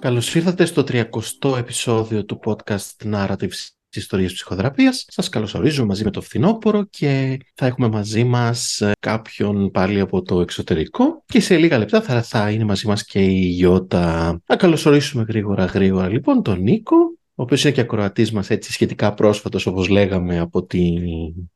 Καλώς ήρθατε στο 30ο επεισόδιο του podcast Narratives ιστορίες ψυχοθεραπείας. Σας καλωσορίζω μαζί με το φθινόπωρο και θα έχουμε μαζί μας ε, κάποιον πάλι από το εξωτερικό και σε λίγα λεπτά θα, θα είναι μαζί μας και η Γιώτα. Θα καλωσορίσουμε γρήγορα γρήγορα λοιπόν τον Νίκο ο οποίος είναι και ακροατής μας έτσι σχετικά πρόσφατος όπως λέγαμε από τη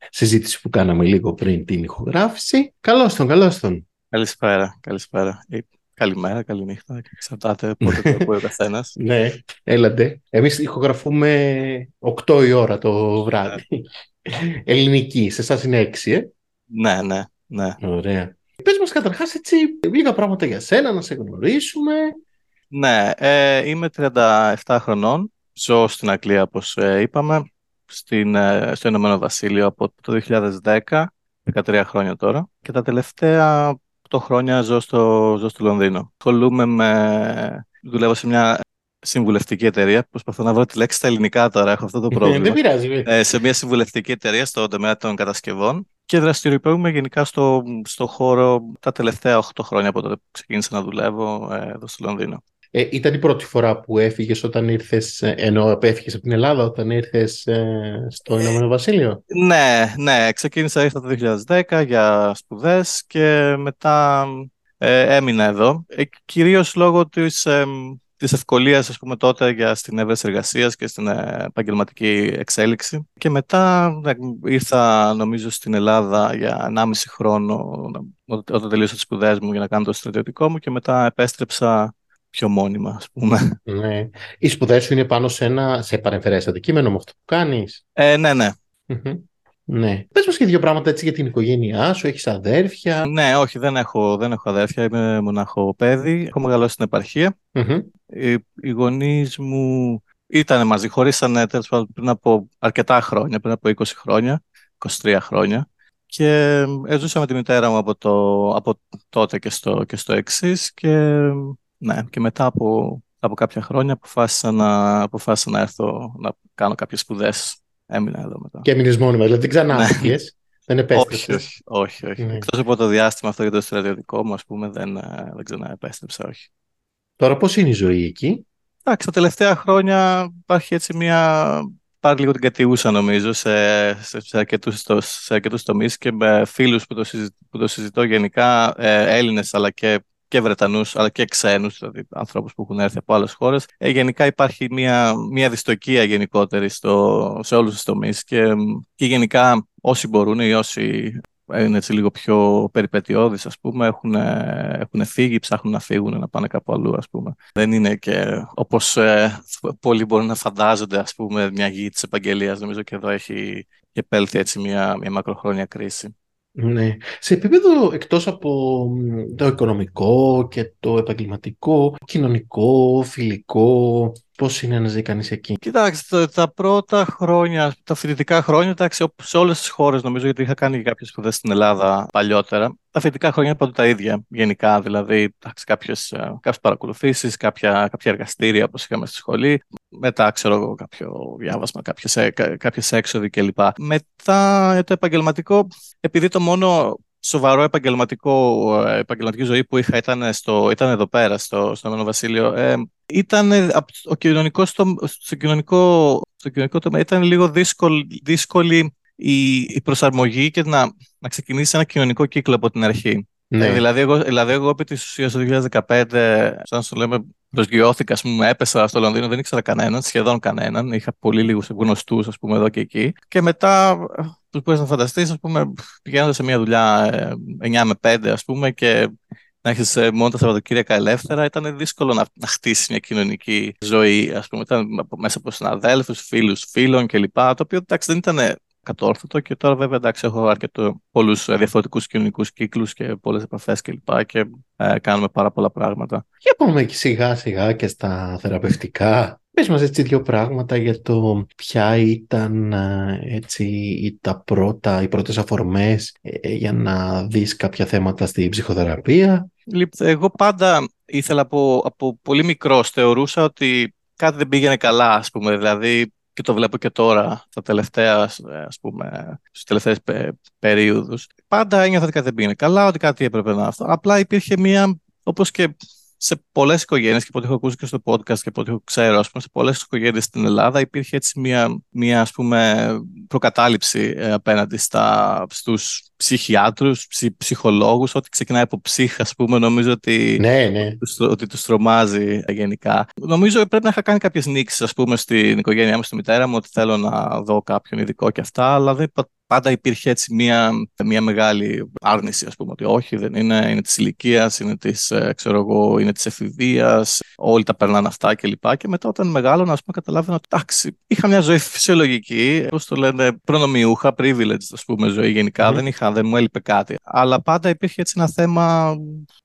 συζήτηση που κάναμε λίγο πριν την ηχογράφηση. Καλώς τον, καλώς τον. Καλησπέρα, καλησπέρα. Καλημέρα, καληνύχτα. Εξαρτάται πότε το ακούει ο καθένας. ναι, έλατε. Εμείς ηχογραφούμε 8 η ώρα το βράδυ. Ελληνική. Σε εσάς είναι 6, ε; Ναι, ναι, ναι. Ωραία. Πες μας καταρχάς έτσι λίγα πράγματα για σένα, να σε γνωρίσουμε. Ναι, ε, είμαι 37 χρονών. Ζω στην Αγγλία, όπως ε, είπαμε, στην, ε, στο Ηνωμένο Βασίλειο από το 2010. 13 χρόνια τώρα. Και τα τελευταία 8 χρόνια ζω στο, ζω στο Λονδίνο. Ασχολούμαι με... Δουλεύω σε μια συμβουλευτική εταιρεία. Προσπαθώ να βρω τη λέξη στα ελληνικά τώρα. Έχω αυτό το ε, πρόβλημα. Δεν πειράζει. Ε, σε μια συμβουλευτική εταιρεία στον τομέα των κατασκευών και δραστηριοποιούμε γενικά στο, στο χώρο τα τελευταία 8 χρόνια από τότε που ξεκίνησα να δουλεύω ε, εδώ στο Λονδίνο. Ε, ήταν η πρώτη φορά που έφυγες όταν ήρθες, ε, ενώ απέφυγες από την Ελλάδα όταν ήρθες ε, στο Ηνωμένο Βασίλειο; Ναι, ναι, ξεκίνησα ήρθα το 2010 για σπουδές και μετά ε, έμεινα εδώ. Ε, κυρίως λόγω της, ε, της ευκολίας ας πούμε, τότε για στην έβρεση εργασίας και στην επαγγελματική εξέλιξη. Και μετά ήρθα νομίζω στην Ελλάδα για 1,5 χρόνο όταν τελείωσα τις σπουδές μου για να κάνω το στρατιωτικό μου και μετά επέστρεψα πιο μόνιμα, ας πούμε. Ναι. Οι σπουδές σου είναι πάνω σε ένα σε παρεμφερές αντικείμενο με αυτό που κάνεις. Ε, ναι, ναι. Ναι. Πες μας και δύο πράγματα έτσι για την οικογένειά σου, έχεις αδέρφια; Ναι, όχι, δεν έχω, δεν έχω αδέρφια, είμαι μοναχό παιδί. Έχω μεγαλώσει στην επαρχία. Mm-hmm. Οι, οι γονείς μου ήταν μαζί, χωρίσανε τέλος πάντων πριν από αρκετά χρόνια, πριν από 20 χρόνια, 23 χρόνια. Και ε, ζούσα με τη μητέρα μου από, το, από τότε και στο, και στο εξής και ναι, και μετά από, από κάποια χρόνια αποφάσισα να, αποφάσισα να έρθω να κάνω κάποιες σπουδές. Έμεινα εδώ μετά. Και έμεινε μόνιμα, δηλαδή δεν ξανά ναι. Δεν επέστρεψες. Όχι, όχι. όχι. Ναι. Εκτός από το διάστημα αυτό για το στρατιωτικό μου, ας πούμε, δεν, ε, δεν ξανά επέστρεψα, όχι. Τώρα πώς είναι η ζωή εκεί; Εντάξει, τα τελευταία χρόνια υπάρχει έτσι μια πάρει λίγο την κατηγούσα νομίζω σε, σε, σε, αρκετούς, σε αρκετούς τομείς και με φίλους που το, που το συζητώ γενικά, ε, Έλληνες αλλά και και Βρετανούς αλλά και ξένους, δηλαδή ανθρώπους που έχουν έρθει από άλλες χώρες. Ε, γενικά υπάρχει μια, μια δυστοκία γενικότερη στο, σε όλους τους τομείς και, και γενικά όσοι μπορούν ή όσοι είναι έτσι λίγο πιο περιπετειώδεις ας πούμε έχουν, έχουν φύγει, ψάχνουν να φύγουν να πάνε κάπου αλλού ας πούμε. Δεν είναι και όπως ε, πολλοί μπορούν να φαντάζονται ας πούμε μια γη της επαγγελίας νομίζω και εδώ έχει επέλθει έτσι μια, μια μακροχρόνια κρίση. Ναι. Σε επίπεδο εκτός από το οικονομικό και το επαγγελματικό, κοινωνικό, φιλικό, Πώς είναι να ζει κανείς εκεί; Κοιτάξτε, τα πρώτα χρόνια, τα φοιτητικά χρόνια, εντάξει, σε όλες τις χώρες νομίζω, γιατί είχα κάνει κάποιες σπουδές στην Ελλάδα παλιότερα, τα φοιτητικά χρόνια είναι πάντα τα ίδια γενικά. Δηλαδή, κάποιες παρακολουθήσεις, κάποια, κάποια εργαστήρια όπως είχαμε στη σχολή. Μετά, ξέρω εγώ, κάποιο διάβασμα, κάποιες έξοδοι κλπ. Μετά το επαγγελματικό, επειδή το μόνο σοβαρό επαγγελματικό, ε, επαγγελματική ζωή που είχα ήταν, στο, ήταν εδώ πέρα, στο, στο Μένο Βασίλειο. Ε, ήταν ο κοινωνικός, στο, στο, κοινωνικό, στο κοινωνικό τομέα ήταν λίγο δύσκολη, δύσκολη η, η προσαρμογή και να, να ξεκινήσει ένα κοινωνικό κύκλο από την αρχή. Ναι. Ε, δηλαδή, εγώ, δηλαδή, εγώ επί της ουσίας το 2015, σαν σου λέμε, προσγειώθηκα, ας πούμε, έπεσα στο Λονδίνο, δεν ήξερα κανέναν, σχεδόν κανέναν. Είχα πολύ λίγους γνωστούς, ας πούμε, εδώ και εκεί. Και μετά τους μπορεί να φανταστείς, ας πούμε, πηγαίνοντας σε μια δουλειά 9 ε, με 5, ας πούμε, και να έχεις ε, μόνο τα Σαββατοκύριακα ελεύθερα, ήταν δύσκολο να, να χτίσεις μια κοινωνική ζωή, ας πούμε. Ήταν μέσα από συναδέλφους, φίλους, φίλων κλπ. Το οποίο εντάξει δεν ήταν κατόρθωτο και τώρα βέβαια εντάξει έχω αρκετό πολλούς ε, διαφορετικούς κοινωνικούς κύκλους και πολλές επαφές κλπ. Και, και ε, κάνουμε πάρα πολλά πράγματα. Για πάμε σιγά σιγά και στα θεραπευτικά. Πες μας έτσι δύο πράγματα για το ποια ήταν έτσι τα πρώτα, οι πρώτες αφορμές ε, ε, για να δεις κάποια θέματα στη ψυχοθεραπεία. Λοιπόν, εγώ πάντα ήθελα από, από πολύ μικρός θεωρούσα ότι κάτι δεν πήγαινε καλά ας πούμε. Δηλαδή και το βλέπω και τώρα, τα τελευταία, ας πούμε, στις τελευταίες περίοδους. Πάντα ένιωθα ότι κάτι δεν πήγαινε καλά, ότι κάτι έπρεπε να αυτό. Απλά υπήρχε μία, όπως και σε πολλές οικογένειες και από ό,τι έχω ακούσει και στο podcast και από ό,τι ξέρω, ας πούμε, σε πολλές οικογένειες στην Ελλάδα υπήρχε έτσι μια, μια ας πούμε, προκατάληψη ε, απέναντι στα, στους ψυχιάτρους, ψυχ, ψυχολόγους, ό,τι ξεκινάει από ψύχα, ας πούμε, νομίζω ότι, ναι, ναι. Τους, ότι τους τρομάζει γενικά. Νομίζω πρέπει να είχα κάνει κάποιες νήξεις, ας πούμε, στην οικογένειά μου, στη μητέρα μου, ότι θέλω να δω κάποιον ειδικό και αυτά, αλλά δεν πάντα υπήρχε έτσι μια, μια μεγάλη άρνηση, ας πούμε, ότι όχι, δεν είναι, είναι της ηλικίας, είναι της, ε, ξέρω εγώ, είναι της εφηβείας, όλοι τα περνάνε αυτά κλπ. Και, και μετά όταν μεγάλωνα, ας πούμε, καταλάβαινα ότι εντάξει, είχα μια ζωή φυσιολογική, πώς το λένε, προνομιούχα, privileged, ας πούμε, ζωή γενικά, δεν, είχα, δεν μου έλειπε κάτι. Αλλά πάντα υπήρχε έτσι ένα θέμα,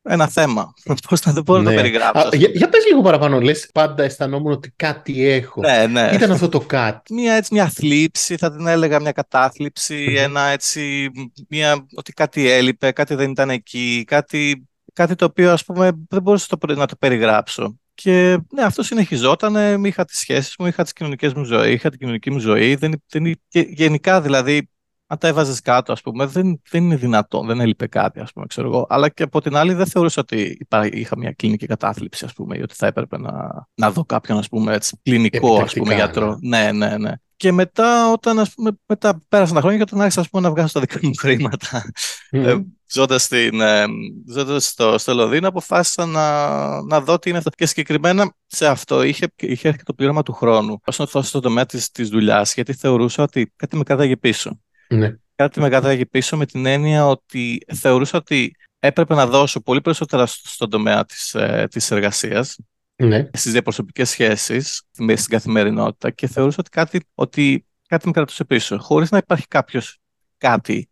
ένα θέμα. Πώς να, το ναι. περιγράψω. για, για πες λίγο παραπάνω, λες, πάντα αισθανόμουν ότι κάτι έχω. Ναι, ναι. Ήταν αυτό το κάτι. Μια, έτσι, μια θλίψη, θα την έλεγα μια κατάθλιψη, ένα έτσι, μια, ότι κάτι έλειπε, κάτι δεν ήταν εκεί, κάτι, κάτι το οποίο ας πούμε δεν μπορούσα να το περιγράψω. Και ναι, αυτό συνεχιζόταν. Είχα τις σχέσεις μου, είχα τις κοινωνικές μου ζωή, είχα την κοινωνική μου ζωή. Δεν, δεν, και γενικά δηλαδή, αν τα έβαζες κάτω, ας πούμε, δεν, δεν είναι δυνατόν, δεν έλειπε κάτι, ας πούμε, ξέρω εγώ. Αλλά και από την άλλη, δεν θεωρούσα ότι είχα μια κλινική κατάθλιψη, ας πούμε, ή ότι θα έπρεπε να, να δω κάποιον, ας πούμε, έτσι, κλινικό, ας πούμε, γιατρό. Ναι, ναι, ναι. Και μετά, όταν ας πούμε, μετά πέρασαν τα χρόνια και όταν άρχισα πούμε, να βγάζω τα δικά μου χρήματα, mm. ε, ζώντας, στην, ε, ζώντας στο, στο Λονδίνο, αποφάσισα να, να δω τι είναι αυτό. Και συγκεκριμένα σε αυτό είχε, είχε έρθει το πλήρωμα του χρόνου όσον αφορά στο τομέα της, της δουλειάς, γιατί θεωρούσα ότι κάτι με κρατάγε πίσω. Ναι. Κάτι με κρατάγε πίσω με την έννοια ότι θεωρούσα ότι έπρεπε να δώσω πολύ περισσότερα στον τομέα της, ε, της εργασίας ναι. στις διαπροσωπικές σχέσεις στην καθημερινότητα και θεωρούσα ότι κάτι, ότι κάτι με κρατούσε πίσω, χωρίς να υπάρχει κάποιος κάτι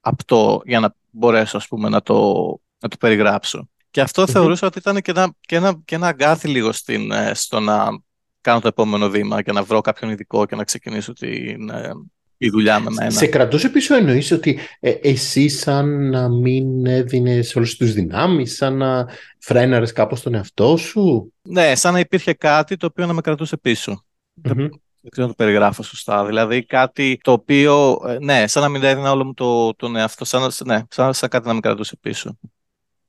απτό για να μπορέσω ας πούμε, να, το, να το περιγράψω. Και αυτό θεωρούσα ότι ήταν και ένα, και ένα, και ένα αγκάθι λίγο στην, ε, στο να κάνω το επόμενο βήμα και να βρω κάποιον ειδικό και να ξεκινήσω την, ε, η δουλειά με μένα. Σε κρατούσε πίσω εννοείς ότι ε, εσύ σαν να μην έδινες όλες τους δυνάμεις, σαν να φρέναρες κάπως τον εαυτό σου; Ναι, σαν να υπήρχε κάτι το οποίο να με κρατούσε πίσω. Δεν ξέρω να το περιγράφω σωστά. Δηλαδή κάτι το οποίο, ε, ναι, σαν να μην έδινα όλο μου το, τον εαυτό, σαν, ναι, σαν, σαν κάτι να με κρατούσε πίσω.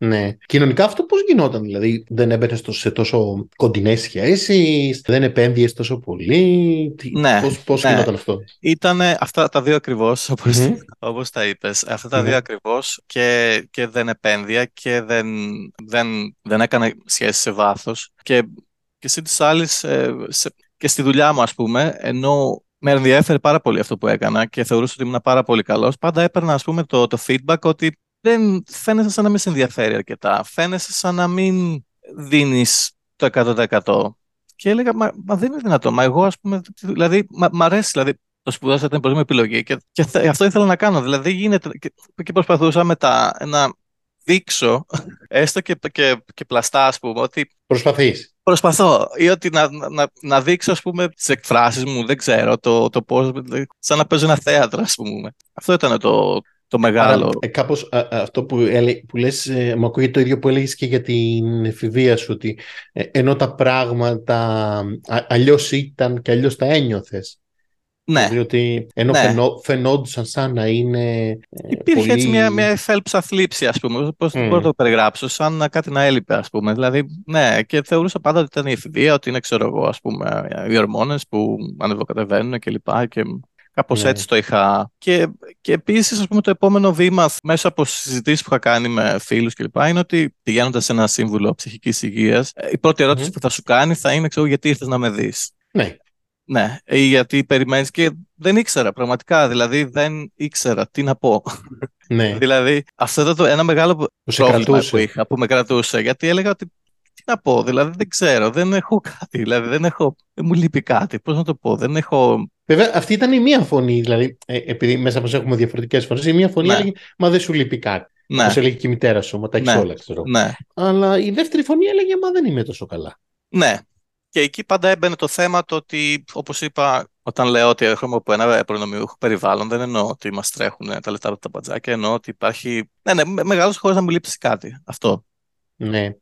Ναι. Κοινωνικά αυτό πώς γινόταν, δηλαδή δεν έμπαινε σε τόσο κοντινές σχέσεις, δεν επένδυες τόσο πολύ, ναι, πώς, πώς ναι. γινόταν αυτό; Ήταν αυτά τα δύο ακριβώς, όπως, mm-hmm. όπως τα είπες, αυτά τα mm-hmm. δύο ακριβώς και, και δεν επένδυα και δεν, δεν, δεν έκανε σχέση σε βάθος και, και εσύ της άλλης, ε, σε, και στη δουλειά μου ας πούμε, ενώ με ενδιαφέρει πάρα πολύ αυτό που έκανα και θεωρούσα ότι ήμουν πάρα πολύ καλός, πάντα έπαιρνα ας πούμε το, το feedback ότι δεν φαίνεσαι σαν να μην σε ενδιαφέρει αρκετά. Φαίνεσαι σαν να μην δίνεις το 100%. Και έλεγα, μα, μα δεν είναι δυνατό. Μα εγώ, ας πούμε, δηλαδή, μα, μ' αρέσει, δηλαδή, το σπουδάσα ήταν η πρώτη μου επιλογή και, και αυτό ήθελα να κάνω. Δηλαδή, γίνεται. Και, και προσπαθούσα μετά να δείξω, έστω και, και, και πλαστά, ας πούμε, ότι. Προσπαθείς. Προσπαθώ. Ή ότι να, να, να δείξω, ας πούμε, τις εκφράσεις μου, δεν ξέρω, το, το πώς, σαν να παίζω ένα θέατρο, ας πούμε. Αυτό ήταν το, το μεγάλο. Άρα, ε, κάπως αυτό που, έλε, που λες ε, μου ακούγεται το ίδιο που έλεγες και για την εφηβεία σου ότι ε, ενώ τα πράγματα α, αλλιώς ήταν και αλλιώς τα ένιωθες. Ναι. Διότι ενώ ναι. φαινό, φαινόντουσαν σαν να είναι. Ε, Υπήρχε πολύ... έτσι μια, μια εφέλψα θλίψη, ας πούμε. Πώς mm. μπορώ να το περιγράψω, σαν να κάτι να έλειπε, ας πούμε. Δηλαδή, ναι, και θεωρούσα πάντα ότι ήταν η εφηβεία, ότι είναι, ξέρω εγώ, ας πούμε, οι ορμόνες που ανεβοκατεβαίνουν κλπ. Και, και Κάπως ναι. έτσι το είχα. Και, και επίσης, ας πούμε, το επόμενο βήμα μέσα από συζητήσεις που είχα κάνει με φίλους κλπ. είναι ότι πηγαίνοντας σε ένα σύμβουλο ψυχικής υγείας, ε, η πρώτη ερώτηση που θα σου κάνει θα είναι, ξέρω, γιατί ήρθες να με δεις; Ναι. Ναι, ή γιατί περιμένεις και δεν ήξερα πραγματικά. Δηλαδή, δεν ήξερα τι να πω. Ναι. δηλαδή, αυτό ήταν το ένα μεγάλο που πρόβλημα που είχα, που με κρατούσε. Γιατί έλεγα ότι τι να πω, δηλαδή δεν ξέρω, δεν έχω κάτι, δηλαδή δεν έχω, δεν μου λείπει κάτι, πώς να το πω, δεν έχω Βέβαια, αυτή ήταν η μία φωνή. Δηλαδή, ε, επειδή μέσα μα έχουμε διαφορετικές φωνές, η μία φωνή ναι. έλεγε Μα δεν σου λείπει κάτι. Ναι. Όπως έλεγε και η μητέρα σου, μα τα έχεις ναι. όλα, ξέρω. Ναι. Αλλά η δεύτερη φωνή έλεγε Μα δεν είμαι τόσο καλά. Ναι. Και εκεί πάντα έμπαινε το θέμα το ότι, όπως είπα, όταν λέω ότι έρχομαι από ένα προνομιούχο περιβάλλον, δεν εννοώ ότι μας τρέχουν τα λεφτά από τα μπατζάκια, εννοώ ότι υπάρχει. Ναι, ναι, μεγάλος χωρί να μου λείψει κάτι. Αυτό. Ναι.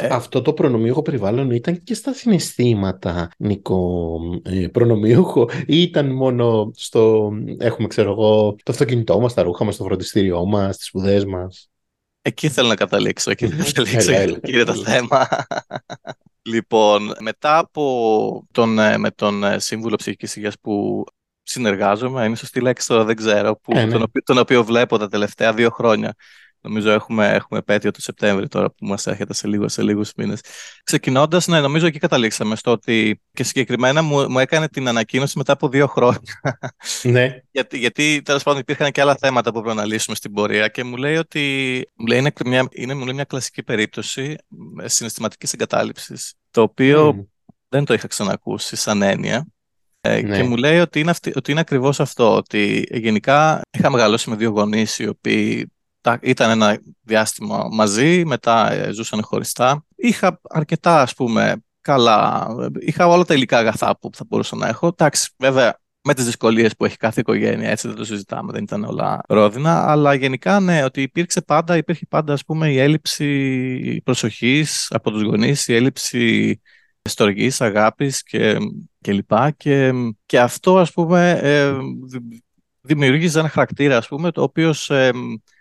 Ε, αυτό το προνομιούχο περιβάλλον ήταν και στα συναισθήματα, Νίκο, ε, προνομιούχο ή ήταν μόνο στο, έχουμε ξέρω εγώ, το αυτοκίνητό μας, τα ρούχα μας, το φροντιστήριό μας, τις σπουδές μας. Εκεί θέλω να καταλήξω. Εκεί θέλω να καταλήξω. Εκεί είναι το θέμα. λοιπόν, μετά από τον, ε, με τον ε, Σύμβουλο Ψυχικής Υγείας που συνεργάζομαι, είναι σωστή λέξη τώρα, δεν ξέρω, που, ε, ναι. τον, οποίο, τον οποίο βλέπω τα τελευταία δύο χρόνια Νομίζω έχουμε, έχουμε επέτειο το Σεπτέμβρη τώρα που μας έρχεται σε, λίγο, σε λίγους μήνες. Ξεκινώντας, ναι, νομίζω εκεί καταλήξαμε στο ότι και συγκεκριμένα μου, μου έκανε την ανακοίνωση μετά από δύο χρόνια. Ναι. γιατί, γιατί τέλος πάντων υπήρχαν και άλλα θέματα που πρέπει να λύσουμε στην πορεία και μου λέει ότι μου λέει, είναι, μια, είναι μου λέει, μια κλασική περίπτωση συναισθηματικής εγκατάλειψης, το οποίο δεν το είχα ξανακούσει σαν έννοια. Ε, ναι. Και μου λέει ότι είναι, αυτή, ότι είναι ακριβώς αυτό, ότι γενικά είχα μεγαλώσει με δύο γονείς οι οποίοι ήταν ένα διάστημα μαζί, μετά ε, ζούσαν χωριστά. Είχα αρκετά, ας πούμε, καλά, είχα όλα τα υλικά αγαθά που θα μπορούσα να έχω. Εντάξει, βέβαια, με τις δυσκολίες που έχει κάθε οικογένεια, έτσι δεν το συζητάμε, δεν ήταν όλα ρόδινα, αλλά γενικά ναι, ότι υπήρξε πάντα, υπήρχε πάντα, ας πούμε, η έλλειψη προσοχής από τους γονείς, η έλλειψη στοργής, αγάπης και, και λοιπά. Και, και αυτό, ας πούμε, ε, δημιούργησε ένα χαρακτήρα, ας πούμε, το οποίος ε,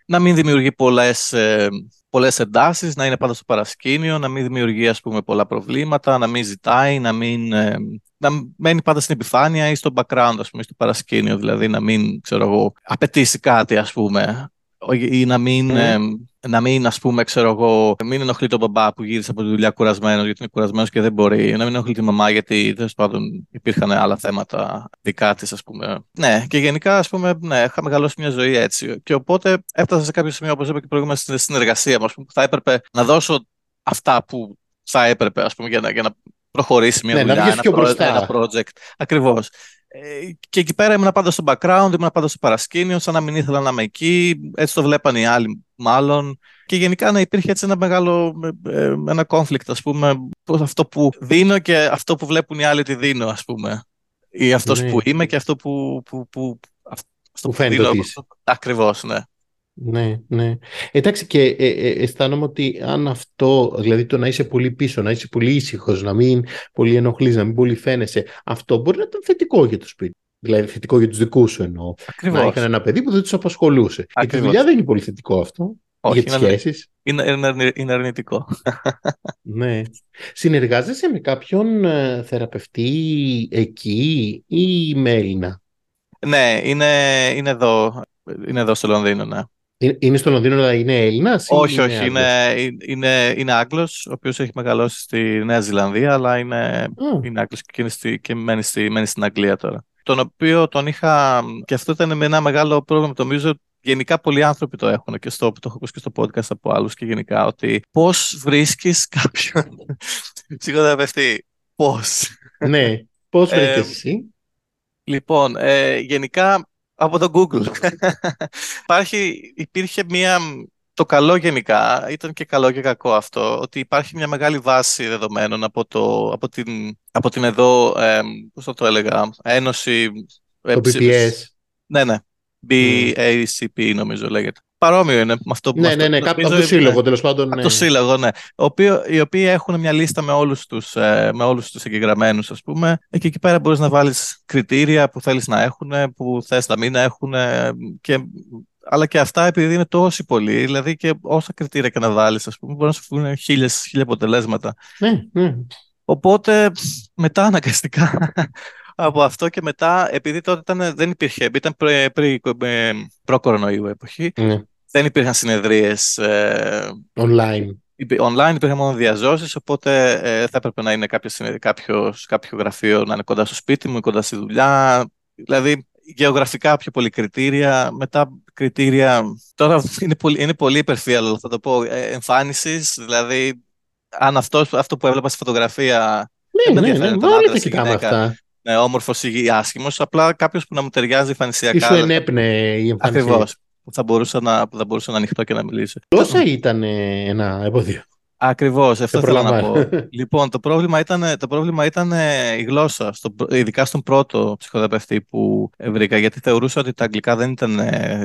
να μην δημιουργεί πολλές, ε, πολλές εντάσεις, να είναι πάντα στο παρασκήνιο, να μην δημιουργεί ας πούμε, πολλά προβλήματα, να μην ζητάει, να, μην, ε, να μένει πάντα στην επιφάνεια ή στο background, ας πούμε, στο παρασκήνιο, δηλαδή να μην, ξέρω εγώ, απαιτήσει κάτι, ας πούμε, ή να μην, mm. να μην, ας πούμε, ξέρω εγώ, μην ενοχλεί τον μπαμπά που γύρισε από τη δουλειά κουρασμένος γιατί είναι κουρασμένος και δεν μπορεί, να μην ενοχλεί τη μαμά γιατί τέλος πάντων υπήρχαν άλλα θέματα δικά της, ας πούμε. Ναι, και γενικά, ας πούμε, ναι, είχα μεγαλώσει μια ζωή έτσι. Και οπότε έφτασα σε κάποιο σημείο, όπως είπα και προηγούμενα, στην συνεργασία μας, που θα έπρεπε να δώσω αυτά που θα έπρεπε, ας πούμε, για να, για να προχωρήσει μια ναι, δουλειά, ένα, ένα project. Ακριβώς. Ε, και εκεί πέρα ήμουν πάντα στο background, ήμουν πάντα στο παρασκήνιο, σαν να μην ήθελα να είμαι εκεί. Έτσι το βλέπαν οι άλλοι, μάλλον. Και γενικά να υπήρχε έτσι ένα μεγάλο ε, ε, ένα conflict, ας πούμε, αυτό που δίνω και αυτό που βλέπουν οι άλλοι ότι δίνω, ας πούμε. Ή αυτός ναι. που είμαι και αυτό που, που, που, αυτό που, που φαίνεται ότι Ακριβώς, ναι. Ναι, ναι. Εντάξει και ε, ε, αισθάνομαι ότι αν αυτό, δηλαδή το να είσαι πολύ πίσω, να είσαι πολύ ήσυχος, να μην πολύ ενοχλείς, να μην πολύ φαίνεσαι, αυτό μπορεί να ήταν θετικό για το σπίτι. Δηλαδή θετικό για τους δικούς σου εννοώ. Ακριβώς. Να είχαν ένα παιδί που δεν τους απασχολούσε. Ακριβώς. Για τη δουλειά δεν είναι πολύ θετικό αυτό. Όχι, για τις σχέσεις. Είναι, είναι, είναι αρνητικό. ναι. Συνεργάζεσαι με κάποιον ε, θεραπευτή εκεί ή με Έλληνα; Ναι, είναι, είναι εδώ. Είναι εδώ στο Λονδίνο, ναι. Είναι στο Λονδίνο, αλλά είναι Έλληνας. Όχι, είναι όχι. Είναι, είναι, είναι Άγγλος, ο οποίος έχει μεγαλώσει στη Νέα Ζηλανδία, αλλά είναι, mm. είναι Άγγλος και, και μένει, στη, μένει στην Αγγλία τώρα. Τον οποίο τον είχα. και αυτό ήταν ένα μεγάλο πρόβλημα. Το νομίζω γενικά πολλοί άνθρωποι το έχουν και στο, το έχω ακούσει και στο podcast από άλλους και γενικά. Ότι πώς βρίσκεις κάποιον ψυχοθεραπευτή. Πώς; Ναι, πώς βρίσκει εσύ; Λοιπόν, ε, γενικά από το Google. Υπάρχει, υπήρχε μία, το καλό γενικά, ήταν και καλό και κακό αυτό, ότι υπάρχει μια μεγάλη βάση δεδομένων από, το, από, την, από την εδώ, ε, πώς θα το έλεγα, Ένωση... Το BPS. Ναι, ναι. BACP νομίζω λέγεται παρόμοιο είναι με αυτό που Ναι, ναι, ναι, από το σύλλογο τέλος πάντων. Από το ναι. σύλλογο, ναι. Οποίο, οι οποίοι έχουν μια λίστα με όλους τους ε, με όλους τους εγγεγραμμένους, ας πούμε. Ε, και εκεί πέρα μπορείς να βάλεις κριτήρια που θέλεις να έχουν, που θες να μην έχουν. Και, αλλά και αυτά επειδή είναι τόσοι πολλοί, δηλαδή και όσα κριτήρια και να βάλεις, ας πούμε, μπορεί να σου φύγουν χίλια αποτελέσματα. Ναι, ναι. Οπότε μετά αναγκαστικά από αυτό και μετά, επειδή τότε ήταν, δεν υπήρχε, ήταν προ-κορονοϊού εποχή, ναι. Δεν υπήρχαν συνεδρίες ε, online. Online υπήρχαν μόνο διαζώσεις, οπότε ε, θα έπρεπε να είναι κάποιος, κάποιος, κάποιο γραφείο να είναι κοντά στο σπίτι μου, κοντά στη δουλειά. Δηλαδή, γεωγραφικά πιο πολύ κριτήρια, μετά κριτήρια, τώρα είναι πολύ, είναι πολύ υπερφύαλο, θα το πω, ε, εμφάνισης, δηλαδή αν αυτός, αυτό που έβλεπα στη φωτογραφία ναι, ναι, ναι, ναι, τα κοιτάμε αυτά ναι, όμορφος ή άσχημος, απλά κάποιος που να μου ταιριάζει εμφανισιακά. Ή σου ενέπνε η εμφανισία. Ακριβώς. Που θα μπορούσα να, που θα μπορούσα να ανοιχτώ και να μιλήσω. Τόσα ήταν ένα εμπόδιο. Ακριβώς, αυτό θέλω να πω. λοιπόν, το πρόβλημα ήταν, το πρόβλημα ήταν η γλώσσα, στο, ειδικά στον πρώτο ψυχοθεραπευτή που βρήκα, γιατί θεωρούσα ότι τα αγγλικά δεν ήταν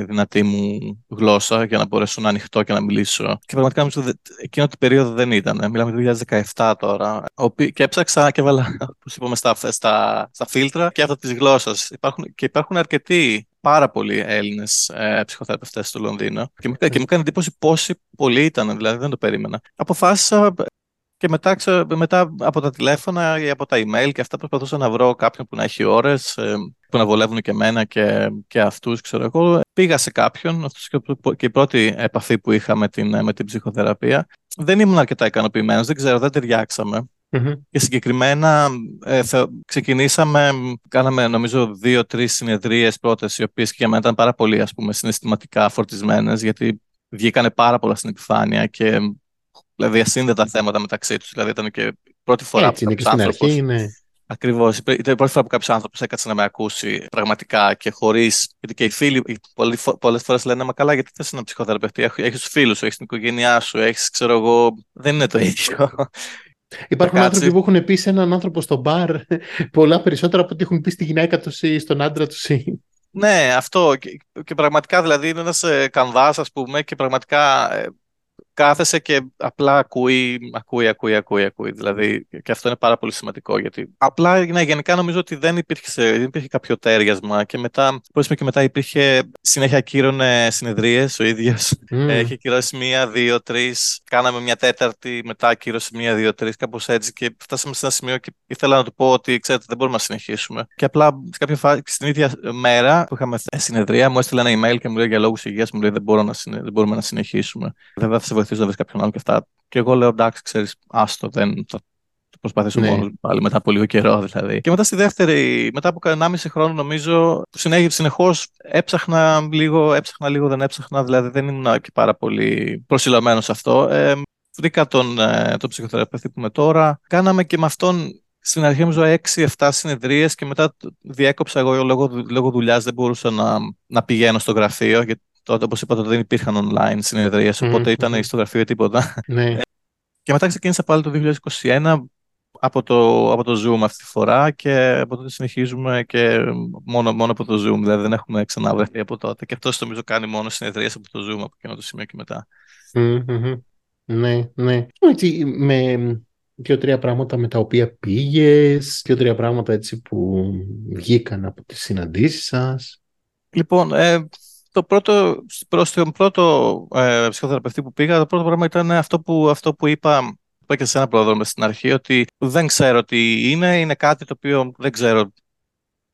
δυνατή μου γλώσσα για να μπορέσω να ανοιχτώ και να μιλήσω. Και πραγματικά νομίζω εκείνο την περίοδο δεν ήταν. Μιλάμε το 2017 τώρα. Και έψαξα και έβαλα, όπως είπαμε, στα, στα, στα φίλτρα και αυτό της γλώσσας. Και υπάρχουν αρκετοί πάρα πολλοί Έλληνες ε, ψυχοθεραπευτές στο Λονδίνο. Και, και μου έκανε εντύπωση πόσοι πολλοί ήταν, δηλαδή δεν το περίμενα. Αποφάσισα και μετά, μετά από τα τηλέφωνα ή από τα email και αυτά προσπαθούσα να βρω κάποιον που να έχει ώρες ε, που να βολεύουν και εμένα και, και αυτούς, ξέρω εγώ. Πήγα σε κάποιον, αυτός και η πρώτη επαφή που είχα με την, με την ψυχοθεραπεία. Δεν ήμουν αρκετά ικανοποιημένος, δεν ξέρω, δεν ταιριάξαμε. Και συγκεκριμένα ε, ξεκινήσαμε, κάναμε νομίζω δύο-τρεις συνεδρίες πρώτες, οι οποίες και για μένα ήταν πάρα πολύ ας πούμε, συναισθηματικά φορτισμένες, γιατί βγήκανε πάρα πολλά στην επιφάνεια και δηλαδή ασύνδετα θέματα μεταξύ τους. Δηλαδή ήταν και πρώτη φορά Έτσι, που κάποιος άνθρωπο. Ναι. Ακριβώς. Ήταν η πρώτη φορά που κάποιος άνθρωπος έκατσε να με ακούσει πραγματικά και χωρίς. Γιατί και οι φίλοι πολλές φορές λένε Μα καλά, γιατί θες ένα ψυχοθεραπευτή; Έχεις του φίλους σου, έχεις την οικογένειά σου, έχεις, ξέρω εγώ. Δεν είναι το ίδιο. Υπάρχουν άνθρωποι που έχουν πει σε έναν άνθρωπο στο μπαρ πολλά περισσότερα από ό,τι έχουν πει στη γυναίκα τους ή στον άντρα τους. Ναι, αυτό. Και, και πραγματικά δηλαδή είναι ένας ε, κανδάς, ας πούμε, και πραγματικά ε, κάθεσαι και απλά ακούει, ακούει, ακούει, ακούει, ακούει. Δηλαδή, και αυτό είναι πάρα πολύ σημαντικό. Γιατί απλά, ναι, γενικά νομίζω ότι δεν υπήρχε, δεν υπήρχε κάποιο τέριασμα και μετά, πώς και μετά υπήρχε συνέχεια κύρωνε συνεδρίες ο ίδιος. Mm. Έχει κυρώσει μία, δύο, τρεις. Κάναμε μια τέταρτη, μετά κύρωσε μία, δύο, τρεις, κάπως έτσι. Και φτάσαμε σε ένα σημείο και ήθελα να του πω ότι ξέρετε, δεν μπορούμε να συνεχίσουμε. Και απλά σε κάποια φάση, στην ίδια μέρα που είχαμε συνεδρία, μου έστειλε ένα email και μου λέει για λόγους υγείας, μου λέει δεν, μπορώ να, δεν μπορούμε να συνεχίσουμε. Βέβαια θα σε βοηθήσω να βρεις κάποιον άλλο και αυτά. Και εγώ λέω εντάξει, ξέρεις, άστο, δεν θα το προσπαθήσω ναι. μόνο πάλι μετά από λίγο καιρό δηλαδή. Και μετά στη δεύτερη, μετά από 1,5 χρόνο νομίζω, συνεχώς έψαχνα λίγο, έψαχνα λίγο, δεν έψαχνα, δηλαδή δεν ήμουν και πάρα πολύ προσιλωμένος σε αυτό. Ε, βρήκα τον, ε, τον ψυχοθεραπευτή που είμαι τώρα. Κάναμε και με αυτόν στην αρχή νομίζω 6-7 συνεδρίες και μετά διέκοψα εγώ λόγω, λόγω δουλειάς. Δεν μπορούσα να, να πηγαίνω στο γραφείο γιατί τότε, όπως είπατε, δεν υπήρχαν online συνεδρίες, οπότε mm-hmm. ήταν στο γραφείο τίποτα. Ναι. Ε, και μετά ξεκίνησα πάλι το 2021 από το, από το Zoom αυτή τη φορά και από τότε συνεχίζουμε και μόνο, μόνο από το Zoom, δηλαδή δεν έχουμε ξαναβρεθεί από τότε. Και αυτό νομίζω κάνει μόνο συνεδρίες από το Zoom από εκείνο το σημείο και μετά. Mm-hmm. Ναι, ναι. Έτσι, με δύο-τρία πράγματα με τα οποία πήγες, δύο-τρία πράγματα έτσι που βγήκαν από τις συναντήσεις σας. Λοιπόν, ε, το πρώτο, προς τον πρώτο ε, ψυχοθεραπευτή που πήγα, το πρώτο πράγμα ήταν αυτό που, αυτό που είπα, είπα και σε ένα πρόδρομο στην αρχή, ότι δεν ξέρω τι είναι, είναι κάτι το οποίο δεν ξέρω,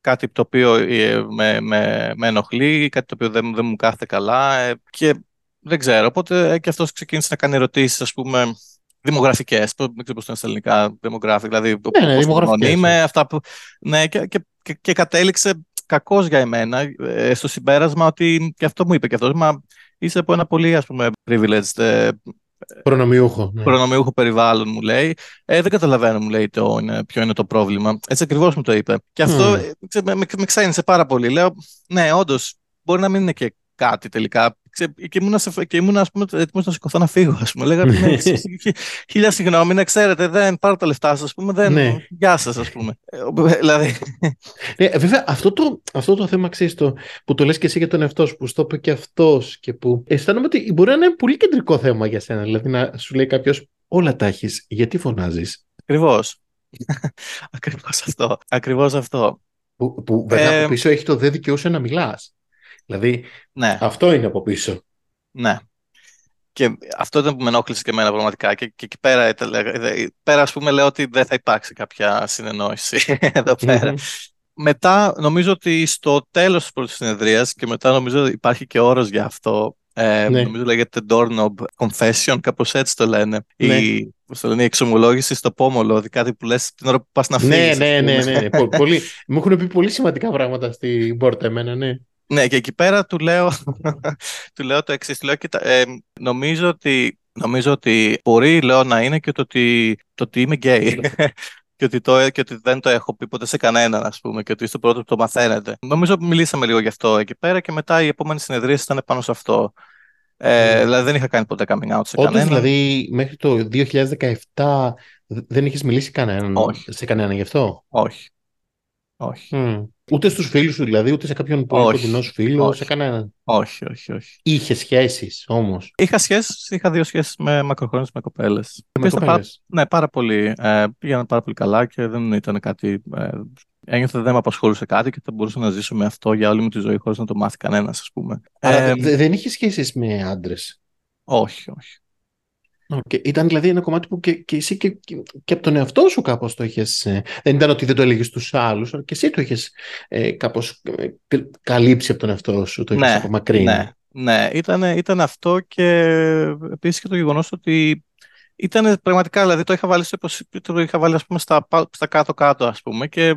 κάτι το οποίο ε, με, με, με ενοχλεί, κάτι το οποίο δεν, δεν μου κάθεται καλά ε, και δεν ξέρω. Οπότε ε, και αυτός ξεκίνησε να κάνει ερωτήσεις, ας πούμε, δημογραφικές. Δεν ξέρω πώς είναι στα ελληνικά, δημογραφικά, δηλαδή ναι, ναι, δημογραφικές, είμαι, ναι. αυτά που. Ναι, και, και, και, και κατέληξε κακός για εμένα ε, στο συμπέρασμα ότι και αυτό μου είπε και αυτός, μα είσαι από ένα πολύ ας πούμε privileged ε, Προνομιούχο. Ναι. Προνομιούχο περιβάλλον μου λέει. Ε, δεν καταλαβαίνω, μου λέει, το, είναι, ποιο είναι το πρόβλημα. Έτσι ακριβώς μου το είπε. Και αυτό mm. με, με, με ξένησε πάρα πολύ. Λέω, ναι, όντως, μπορεί να μην είναι και κάτι τελικά και ήμουν, και ήμουν ας πούμε, έτοιμος να σηκωθώ να φύγω. Ας πούμε. Λέγανε, ναι, χίλια συγγνώμη, να ξέρετε, δεν πάρω τα λεφτά σας, πούμε, δεν, ναι. γεια σας, ας πούμε. Ε, δηλαδή... Ναι, βέβαια, αυτό το, αυτό το θέμα, ξέρεις, το, που το λες και εσύ για τον εαυτό σου, που στο είπε και αυτός και που αισθάνομαι ότι μπορεί να είναι πολύ κεντρικό θέμα για σένα, δηλαδή να σου λέει κάποιος όλα τα έχεις, γιατί φωνάζεις; Ακριβώς. Ακριβώς αυτό. Ακριβώς αυτό. Που, που βέβαια ε, από πίσω έχει το δεν δικαιούσε να μιλάς. Δηλαδή, ναι. αυτό είναι από πίσω. Ναι. Και αυτό ήταν που με ενόχλησε και εμένα πραγματικά. Και, και εκεί πέρα, πέρα, ας πούμε, λέω ότι δεν θα υπάρξει κάποια συνεννόηση εδώ πέρα. Μετά, νομίζω ότι στο τέλος της πρώτης συνεδρίας και μετά νομίζω υπάρχει και όρος για αυτό, ε, ναι. νομίζω λέγεται doorknob confession, κάπως έτσι το λένε. Ναι. Η, το λένε, η εξομολόγηση στο πόμολο, δηλαδή κάτι που λες την ώρα που πας να φύγεις. Ναι, ναι, ναι, ναι. πολύ, μου έχουν πει πολύ σημαντικά πράγματα στην πόρτα εμένα, ναι. Ναι, και εκεί πέρα του λέω, του λέω το εξής. ε, νομίζω, ότι, νομίζω ότι μπορεί λέω, να είναι και το ότι, το ότι είμαι γκέι. και ότι, το, και ότι δεν το έχω πει ποτέ σε κανέναν, ας πούμε, και ότι είστε πρώτο που το μαθαίνετε. Νομίζω ότι μιλήσαμε λίγο γι' αυτό εκεί πέρα και μετά η επόμενη συνεδρία ήταν πάνω σε αυτό. Ε, mm. Δηλαδή δεν είχα κάνει ποτέ coming out σε Όντως, κανέναν. δηλαδή μέχρι το 2017 δεν είχες μιλήσει κανέναν, Όχι. σε κανέναν γι' αυτό; Όχι. Όχι. Mm. Ούτε στους φίλους σου δηλαδή, ούτε σε κάποιον πολύ κοντινό σου φίλο, όχι. σε κανέναν. Όχι, όχι, όχι. Είχε σχέσεις όμως. Είχα σχέσεις, είχα δύο σχέσεις με μακροχρόνιες με κοπέλες. Με πάρα, ναι, πάρα πολύ. Ε, πήγαιναν πάρα πολύ καλά και δεν ήταν κάτι. Ε, ένιωθα ότι δεν με απασχολούσε κάτι και θα μπορούσα να ζήσω με αυτό για όλη μου τη ζωή χωρίς να το μάθει κανένας, ας πούμε. Άρα ε, δεν είχες σχέσεις με άντρες. Όχι, όχι. Okay. Ήταν δηλαδή ένα κομμάτι που και, και εσύ και, και, από τον εαυτό σου κάπως το είχες... Ε, δεν ήταν ότι δεν το έλεγες στους άλλους, αλλά και εσύ το είχες ε, κάπως ε, καλύψει από τον εαυτό σου, το είχες ναι, απομακρύνει. Ναι, ναι. Ήταν, ήταν αυτό και επίσης και το γεγονός ότι ήταν πραγματικά, δηλαδή το είχα βάλει, στο, το είχα βάλει ας πούμε, στα, στα κάτω-κάτω ας πούμε και,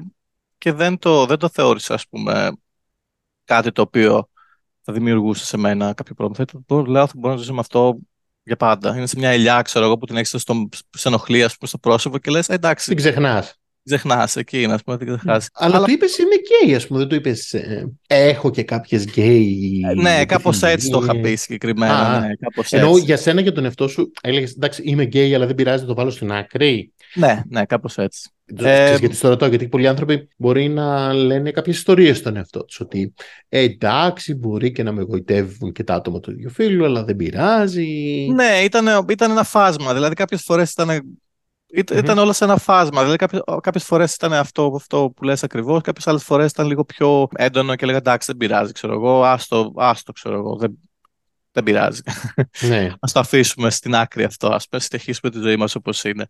και δεν, το, δεν το θεώρησα ας πούμε κάτι το οποίο θα δημιουργούσε σε μένα κάποιο πρόβλημα. Θα, λέω, θα μπορώ να ζήσω με αυτό για πάντα. Είναι σε μια ελιά, ξέρω εγώ, που την έχεις στο, σε ενοχλεί, πούμε, στο πρόσωπο και λες, εντάξει. Την ξεχνάς. Ξεχνάς εκεί, ας πούμε, την ξεχνάς. Αλλά, Αλλά του είπες είμαι γκέι, ας πούμε, δεν του είπες ε, έχω και κάποιες γκέι. Ε, ναι, κάπως έτσι το είχα πει συγκεκριμένα. Α, ναι, κάπως ενώ για σένα και τον εαυτό σου έλεγες εντάξει, είμαι γκέι, αλλά δεν πειράζει, το βάλω στην άκρη. Ναι, ναι, κάπως έτσι. Ε, γιατί στο ρωτάω, γιατί πολλοί άνθρωποι μπορεί να λένε κάποιες ιστορίες στον εαυτό τους. Ότι ε, εντάξει, μπορεί και να με εγωιτεύουν και τα άτομα του ίδιου φίλου, αλλά δεν πειράζει. Ναι, ήταν, ήταν ένα φάσμα. Δηλαδή, κάποιες φορές ήταν ήταν όλα σε ένα φάσμα. Δηλαδή, κάποιες φορές ήταν αυτό, αυτό που λες ακριβώς, κάποιες άλλες φορές ήταν λίγο πιο έντονο και έλεγα εντάξει, δεν πειράζει, ξέρω εγώ, άστο, άστο ξέρω εγώ. Δεν, δεν πειράζει. Ναι. Α το αφήσουμε στην άκρη αυτό. Α συνεχίσουμε τη ζωή μας όπως είναι.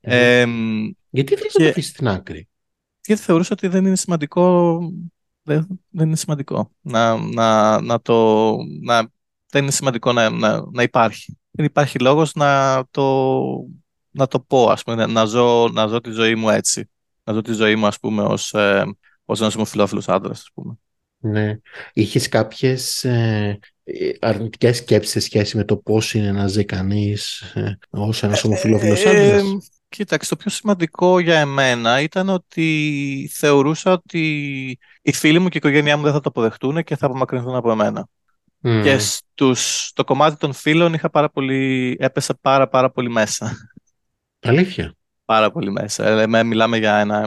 Ε, γιατί θέλει να το αφήσεις στην άκρη, Γιατί θεωρούσα ότι δεν είναι σημαντικό. Δεν, δεν είναι σημαντικό να, να, να το. Να, δεν είναι σημαντικό να, να, να υπάρχει. Δεν υπάρχει λόγος να το, να το πω, ας πούμε, να ζω, να ζω τη ζωή μου έτσι. Να ζω τη ζωή μου, ας πούμε, ως, ε, ως ένας ομοφιλόφιλος άντρας, ας πούμε. Ναι. Είχες κάποιες ε, αρνητικές σκέψεις σε σχέση με το πώς είναι να ζει κανείς ε, ως ένας ομοφιλόφιλος άντρας. Ε, κοίταξε, το πιο σημαντικό για εμένα ήταν ότι θεωρούσα ότι οι φίλοι μου και η οικογένειά μου δεν θα το αποδεχτούν και θα απομακρυνθούν από εμένα. Και στους, στο κομμάτι των φίλων είχα πάρα πολύ, έπεσα πάρα πάρα πολύ μέσα. Αλήθεια. Πάρα πολύ μέσα. Ε, μιλάμε για ένα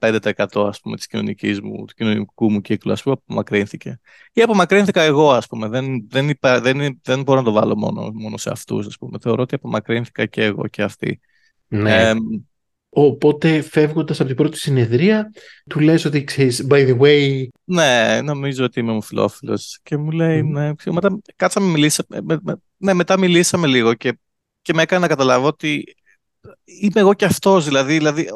95% ας πούμε, της κοινωνικής μου, του κοινωνικού μου κύκλου ας πούμε, που απομακρύνθηκε. Ή απομακρύνθηκα εγώ, ας πούμε. Δεν, δεν, υπα, δεν, δεν μπορώ να το βάλω μόνο, μόνο σε αυτούς, ας πούμε. Θεωρώ ότι απομακρύνθηκα και εγώ και αυτοί. Ναι. Ε, Οπότε φεύγοντας από την πρώτη συνεδρία, του λες ότι ξέρεις, by the way. Ναι, νομίζω ότι είμαι ομοφυλόφιλο. Και μου λέει, mm. ναι, μετά κάτσαμε, μιλήσαμε. Ναι, μετά μιλήσαμε λίγο και, και με έκανε να καταλάβω ότι είμαι εγώ και αυτός, δηλαδή, δηλαδή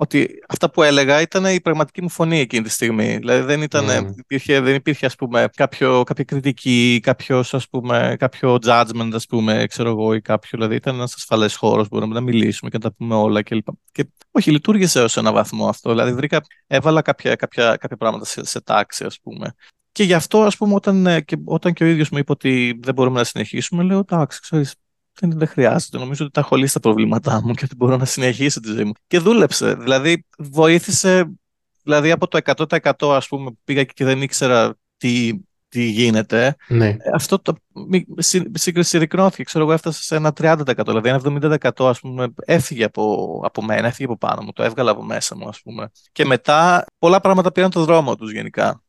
ότι αυτά που έλεγα ήταν η πραγματική μου φωνή εκείνη τη στιγμή. Δηλαδή δεν, ήταν, mm. υπήρχε, δεν υπήρχε ας πούμε, κάποιο, κάποια κριτική, κάποιος, ας πούμε, κάποιο judgment, ας πούμε, ξέρω εγώ, ή κάποιο. Δηλαδή ήταν ένας ασφαλές χώρος, μπορούμε να μιλήσουμε και να τα πούμε όλα κλπ. Και, όχι, λειτουργήσε ως ένα βαθμό αυτό. Δηλαδή βρήκα, έβαλα κάποια, κάποια, κάποια πράγματα σε, σε τάξη, ας πούμε. Και γι' αυτό, ας πούμε, όταν ε, και, όταν και ο ίδιος μου είπε ότι δεν μπορούμε να συνεχίσουμε, λέω, εντάξει, ξέρεις, δεν, δεν χρειάζεται. Νομίζω ότι τα έχω λύσει τα προβλήματά μου και ότι μπορώ να συνεχίσω τη ζωή μου. Και δούλεψε. Δηλαδή, βοήθησε. Δηλαδή, από το 100% ας πούμε, πήγα και δεν ήξερα τι, τι γίνεται. Ναι. Ε, αυτό το συγκριτικνώθηκε. Ξέρω εγώ, έφτασε σε ένα 30%. Δηλαδή, ένα 70% ας πούμε, έφυγε από, από μένα, έφυγε από πάνω μου. Το έβγαλα από μέσα μου, ας πούμε. Και μετά, πολλά πράγματα πήραν το δρόμο τους γενικά.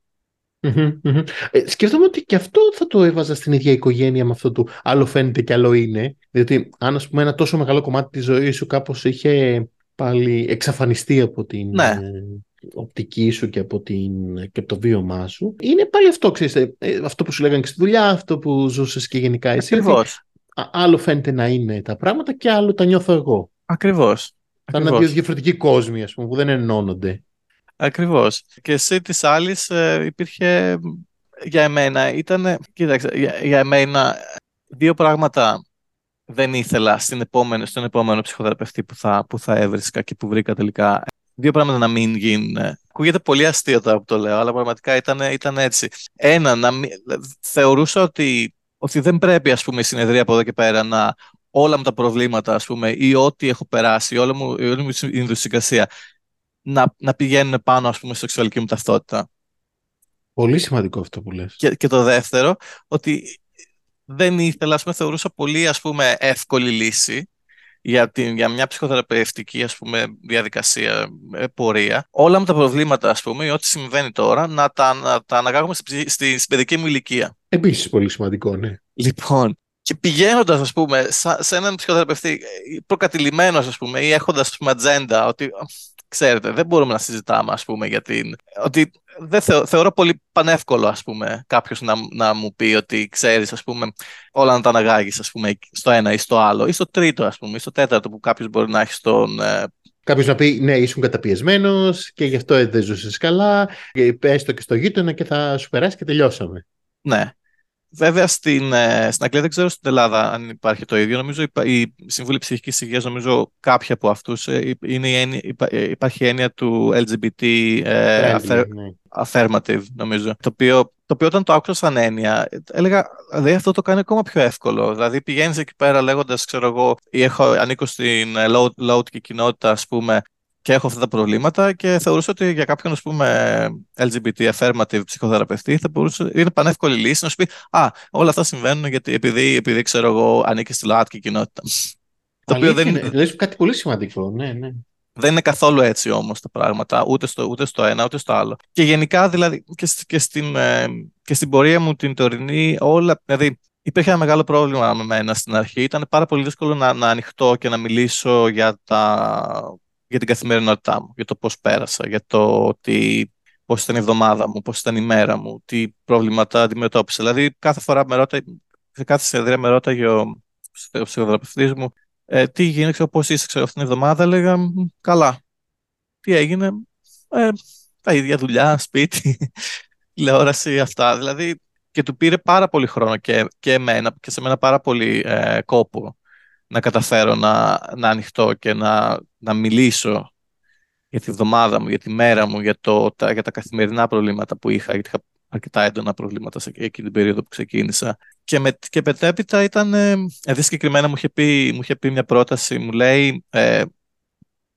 Ε, σκέφτομαι ότι και αυτό θα το έβαζα στην ίδια οικογένεια με αυτό του άλλο φαίνεται και άλλο είναι. Διότι αν ας πούμε ένα τόσο μεγάλο κομμάτι της ζωής σου κάπως είχε πάλι εξαφανιστεί από την ναι. Ε, οπτική σου και από, την, και από το βίωμά σου, είναι πάλι αυτό, ξέρεις, ε, αυτό που σου λέγανε και στη δουλειά, αυτό που ζούσες και γενικά εσύ. Ακριβώς. Άλλο φαίνεται να είναι τα πράγματα και άλλο τα νιώθω εγώ. Ακριβώς. Θα είναι δύο διαφορετικοί κόσμοι, ας πούμε, που δεν ενώνονται. Ακριβώς. Και σε της άλλης ε, υπήρχε για εμένα, ήταν, κοίταξε, για, για εμένα δύο πράγματα δεν ήθελα στην επόμενη, στον επόμενο ψυχοθεραπευτή που θα, που θα έβρισκα και που βρήκα τελικά. Δύο πράγματα να μην γίνουν. Ακούγεται πολύ αστείο τώρα που το λέω, αλλά πραγματικά ήταν, ήταν έτσι. Ένα, να μην, θεωρούσα ότι, ότι δεν πρέπει ας πούμε, η συνεδρία από εδώ και πέρα να όλα μου τα προβλήματα ας πούμε, ή ό,τι έχω περάσει, όλη μου, η όλη μου η να, να πηγαίνουν πάνω ας πούμε, στη σεξουαλική μου ταυτότητα. Πολύ σημαντικό αυτό που λες. Και, και το δεύτερο, ότι δεν ήθελα, ας πούμε, θεωρούσα πολύ ας πούμε, εύκολη λύση για, την, για μια ψυχοθεραπευτική ας πούμε, διαδικασία, ε, πορεία. Όλα μου τα προβλήματα, ας πούμε, ό,τι συμβαίνει τώρα, να τα, να τα αναγάγουμε στη, στη, στην παιδική μου ηλικία. Επίσης πολύ σημαντικό, ναι. Λοιπόν, και πηγαίνοντας, ας πούμε, σε έναν ψυχοθεραπευτή προκατηλημένος, ας πούμε, ή έχοντας ατζέντα, ότι ξέρετε, δεν μπορούμε να συζητάμε, ας πούμε, για την... Ότι δεν θεωρώ πολύ πανεύκολο, ας πούμε, κάποιος να, να μου πει ότι ξέρεις, ας πούμε, όλα να τα αναγάγεις, ας πούμε, στο ένα ή στο άλλο, ή στο τρίτο, ας πούμε, ή στο τέταρτο που κάποιος μπορεί να έχει στον... Ε... Κάποιος να πει ναι, ήσουν καταπιεσμένος και γι' αυτό δεν ζούσες καλά. Πες το και στο γείτονα και θα σου περάσει και τελειώσαμε. Ναι. Βέβαια στην, ε, στην Αγγλία δεν ξέρω στην Ελλάδα αν υπάρχει το ίδιο. Νομίζω η Σύμβουλη Ψυχικής Υγείας, νομίζω κάποια από αυτούς ε, είναι η έννοια, ε, υπάρχει η έννοια του LGBT Friendly, ναι. affirmative νομίζω. Το οποίο, το οποίο όταν το άκουσα σαν έννοια, έλεγα, δηλαδή αυτό το κάνει ακόμα πιο εύκολο. Δηλαδή πηγαίνεις εκεί πέρα λέγοντας, ξέρω εγώ, ή έχω, ανήκω στην low, low κοινότητα, ας πούμε, και έχω αυτά τα προβλήματα και θεωρούσα ότι για κάποιον ας πούμε LGBT affirmative ψυχοθεραπευτή θα μπορούσε, είναι πανεύκολη λύση να σου πει «Α, όλα αυτά συμβαίνουν γιατί επειδή, επειδή ξέρω εγώ ανήκει στη ΛΟΑΤΚΙ κοινότητα». Το οποίο δεν είναι... Λες κάτι πολύ σημαντικό, ναι, ναι. Δεν είναι καθόλου έτσι όμως τα πράγματα, ούτε στο, ούτε στο ένα ούτε στο άλλο. Και γενικά δηλαδή και, και, στην, ε, και στην πορεία μου την τωρινή, όλα. Δηλαδή, υπήρχε ένα μεγάλο πρόβλημα με μένα στην αρχή. Ήταν πάρα πολύ δύσκολο να, να ανοιχτώ και να μιλήσω για τα για την καθημερινότητά μου, για το πώς πέρασα, για το ότι πώς ήταν η εβδομάδα μου, πώς ήταν η μέρα μου, τι προβλήματα αντιμετώπισα. Δηλαδή κάθε φορά με ρώτα, σε κάθε συνεδρία με ρώταγε ο ψυχοδραπευτής μου ε, τι γίνεται, ξέρω, πώς είσαι ξέρω, αυτήν την εβδομάδα, έλεγα καλά. Τι έγινε, ε, τα ίδια δουλειά, σπίτι, τηλεόραση, αυτά. Δηλαδή και του πήρε πάρα πολύ χρόνο και, και εμένα και σε μένα πάρα πολύ ε, κόπο να καταφέρω να, να ανοιχτώ και να, να μιλήσω για τη βδομάδα μου, για τη μέρα μου, για, το, τα, για τα καθημερινά προβλήματα που είχα, γιατί είχα αρκετά έντονα προβλήματα σε εκείνη την περίοδο που ξεκίνησα. Και, με, και μετέπειτα ήταν, ε, δηλαδή συγκεκριμένα μου είχε, πει, μου είχε πει μια πρόταση, μου λέει, ε,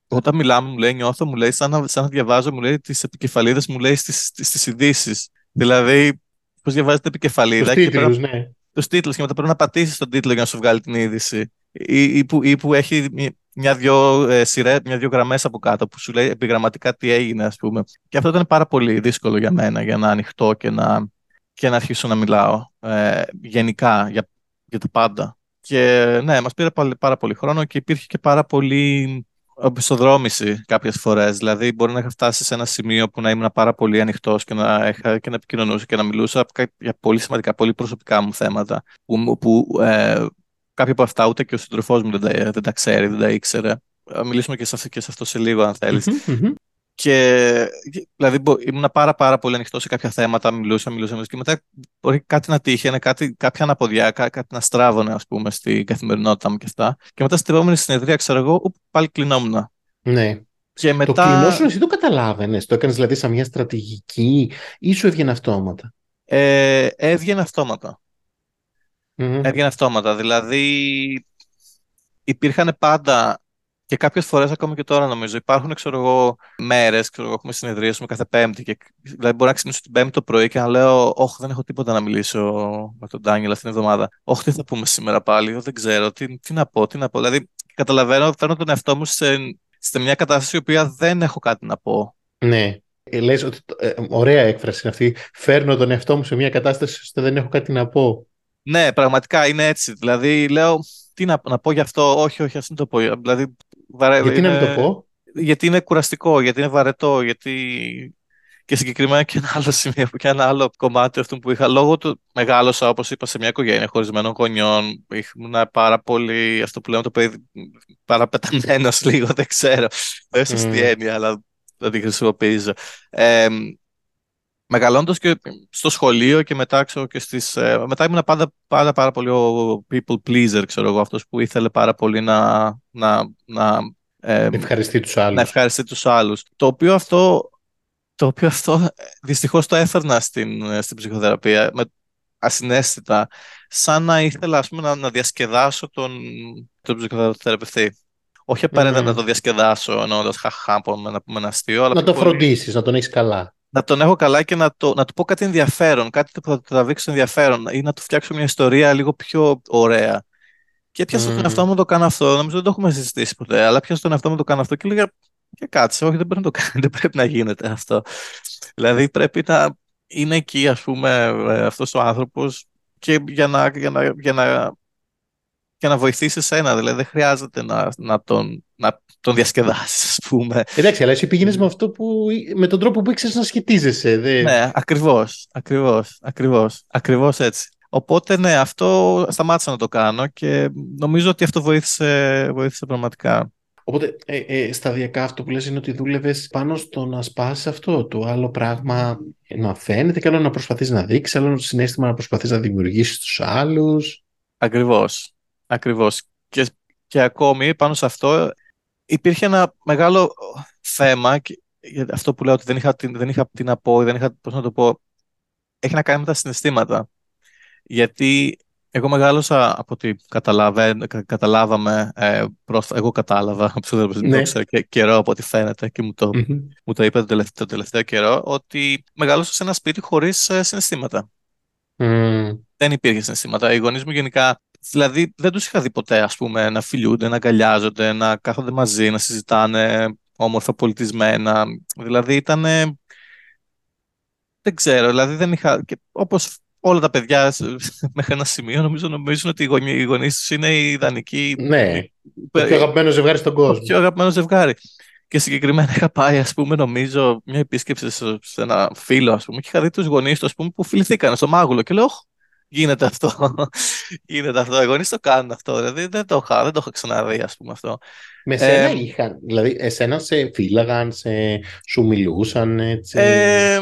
όταν μιλάμε, μου λέει, νιώθω, μου λέει, σαν να, σαν να διαβάζω, μου λέει, τις επικεφαλίδες, μου λέει, στις, στις, στις ειδήσεις. Δηλαδή, πώς διαβάζετε επικεφαλίδα. Τους τίτλους, ναι. Τους τίτλους και μετά πρέπει να πατήσεις τον τίτλο για να σου βγάλει την είδηση ή, ή, που, ή που έχει μια-δυο ε, σειρές, μια-δυο γραμμές από κάτω που σου λέει επιγραμματικά τι έγινε, ας πούμε. Και αυτό ήταν πάρα πολύ δύσκολο για μένα για να ανοιχτώ και να, και να αρχίσω να μιλάω ε, γενικά για, για τα πάντα. Και ναι, μας πήρε πάρα, πάρα πολύ χρόνο και υπήρχε και πάρα πολύ οπισθοδρόμηση κάποιες φορές. Δηλαδή μπορεί να είχα φτάσει σε ένα σημείο που να ήμουν πάρα πολύ ανοιχτός και να, είχα, και να επικοινωνούσα και να μιλούσα για πολύ σημαντικά, πολύ προσωπικά μου θέματα που, που ε, κάποια από αυτά ούτε και ο σύντροφός μου δεν τα, δεν τα ξέρει, δεν τα ήξερε. Θα μιλήσουμε και σε, αυτό, και σε αυτό σε λίγο, αν θελει Και δηλαδή ήμουν πάρα, πάρα πολύ ανοιχτό σε κάποια θέματα, μιλούσα, μιλούσα, και μετά μπορεί κάτι να τύχει, κάτι, κάποια αναποδιά, κάτι να στράβωνε, ας πούμε, στην καθημερινότητά μου και αυτά. Και μετά στην επόμενη συνεδρία, ξέρω εγώ, πάλι κλεινόμουν. Ναι. Και μετά... Το κλεινόσουν εσύ το καταλάβαινες; Το έκανες δηλαδή σαν μια στρατηγική ή σου έβγαινε αυτόματα; Ε, έβγαινε αυτόματα mm Έβγαινε αυτόματα. Δηλαδή, υπήρχαν πάντα και κάποιες φορές, ακόμα και τώρα νομίζω, υπάρχουν ξέρω εγώ, μέρες, ξέρω εγώ, έχουμε συνεδρίε με κάθε Πέμπτη. Και, δηλαδή, μπορεί να ξυπνήσω την Πέμπτη το πρωί και να λέω: Όχι, δεν έχω τίποτα να μιλήσω με τον Ντάνιελ αυτήν την εβδομάδα. Όχι, τι θα πούμε σήμερα πάλι, δεν ξέρω, τι, τι να πω, τι να πω. Δηλαδή, καταλαβαίνω, φέρνω τον εαυτό μου σε, σε μια κατάσταση η οποία δεν έχω κάτι να πω. Ναι. Ε, λες ότι, ε, ωραία έκφραση είναι αυτή. Φέρνω τον εαυτό μου σε μια κατάσταση ώστε δεν έχω κάτι να πω. Ναι, πραγματικά είναι έτσι. Δηλαδή, λέω, τι να, να πω γι' αυτό, όχι, όχι, ας μην το πω. Δηλαδή, βαρε... Γιατί είναι... να μην το πω; Γιατί είναι κουραστικό, γιατί είναι βαρετό, γιατί και συγκεκριμένα και ένα άλλο σημείο και ένα άλλο κομμάτι αυτού που είχα. Λόγω του μεγάλωσα όπως είπα σε μια οικογένεια χωρισμένων γονιών ήμουν πάρα πολύ αυτό που λέμε το παιδί παραπεταμένος λίγο δεν ξέρω. Δεν mm. σωστή έννοια αλλά δεν τη χρησιμοποιήσω ε, μεγαλώντας και στο σχολείο και μετά, ξέρω, και στις, ε, μετά ήμουν πάντα, πάντα πάρα πολύ ο people pleaser, ξέρω εγώ, αυτός που ήθελε πάρα πολύ να, να, να ε, ευχαριστεί τους άλλους. Να ευχαριστεί τους άλλους. Το οποίο αυτό, το οποίο αυτό δυστυχώς το έφερνα στην, ε, στην ψυχοθεραπεία με ασυναίσθητα, σαν να ήθελα ας πούμε, να, να διασκεδάσω τον, τον ψυχοθεραπευτή. Όχι απαραίτητα mm. να το διασκεδάσω εννοώντας χαχά να πούμε ένα αστείο. Αλλά να το φροντίσεις, να τον έχεις καλά να τον έχω καλά και να, το, να του πω κάτι ενδιαφέρον, κάτι που θα του τραβήξει ενδιαφέρον ή να του φτιάξω μια ιστορία λίγο πιο ωραία. Και πιάσα mm. τον εαυτό μου το κάνω αυτό. Νομίζω δεν το έχουμε συζητήσει ποτέ, αλλά πιάσα τον εαυτό μου το κάνω αυτό και λέγα και κάτσε, όχι δεν πρέπει να το κάνει, δεν πρέπει να γίνεται αυτό. Δηλαδή πρέπει να είναι εκεί ας πούμε ε, αυτός ο άνθρωπος και για να, για να, για να, για να βοηθήσει εσένα. Δηλαδή δεν χρειάζεται να, να, τον, να τον διασκεδάσεις, ας πούμε. Εντάξει, αλλά εσύ πήγαινες με αυτό που, με τον τρόπο που ήξερες να σχετίζεσαι. Δε... Ναι, ακριβώς. Ακριβώς. Ακριβώς, ακριβώς έτσι. Οπότε ναι, αυτό σταμάτησα να το κάνω και νομίζω ότι αυτό βοήθησε, βοήθησε πραγματικά. Οπότε ε, ε, σταδιακά αυτό που λες είναι ότι δούλευες πάνω στο να σπάσει αυτό. Το άλλο πράγμα να φαίνεται και άλλο να προσπαθείς να δείξεις, άλλο συνέστημα να προσπαθείς να δημιουργήσεις τους άλλους. Ακριβώς. Ακριβώς. Και, και ακόμη πάνω σε αυτό υπήρχε ένα μεγάλο θέμα αυτό που λέω ότι δεν είχα, δεν είχα τι να πω, δεν είχα πώς να το πω, έχει να κάνει με τα συναισθήματα. Γιατί εγώ μεγάλωσα από ό,τι καταλάβαμε, ε, εγώ κατάλαβα, δεν ναι. ξέρω και, καιρό από ό,τι φαίνεται και μου το, mm-hmm. μου το είπε το τελευταίο, το τελευταίο καιρό, ότι μεγάλωσα σε ένα σπίτι χωρίς ε, συναισθήματα. Mm. Δεν υπήρχε συναισθήματα. Οι γονείς μου γενικά, δηλαδή δεν τους είχα δει ποτέ ας πούμε, να φιλιούνται, να αγκαλιάζονται, να κάθονται μαζί, να συζητάνε όμορφα πολιτισμένα. Δηλαδή ήταν... Δεν ξέρω, δηλαδή δεν είχα... Και όπως όλα τα παιδιά μέχρι ένα σημείο νομίζω νομίζουν ότι οι γονείς τους είναι οι ιδανικοί. Ναι. Το πιο αγαπημένο ζευγάρι στον κόσμο. Το πιο αγαπημένο ζευγάρι. Και συγκεκριμένα είχα πάει, ας πούμε, νομίζω, μια επίσκεψη σε ένα φίλο, ας πούμε, και είχα δει τους γονείς του, πούμε, που φιληθήκαν στο μάγουλο. Και λέω, γίνεται αυτό. γίνεται αυτό. Οι γονείς το κάνουν αυτό. Δηλαδή δεν το είχα, δεν το είχα ξαναδεί, ας πούμε αυτό. Με σένα ε, είχαν, δηλαδή εσένα σε φύλαγαν, σε, σου μιλούσαν έτσι; Ε,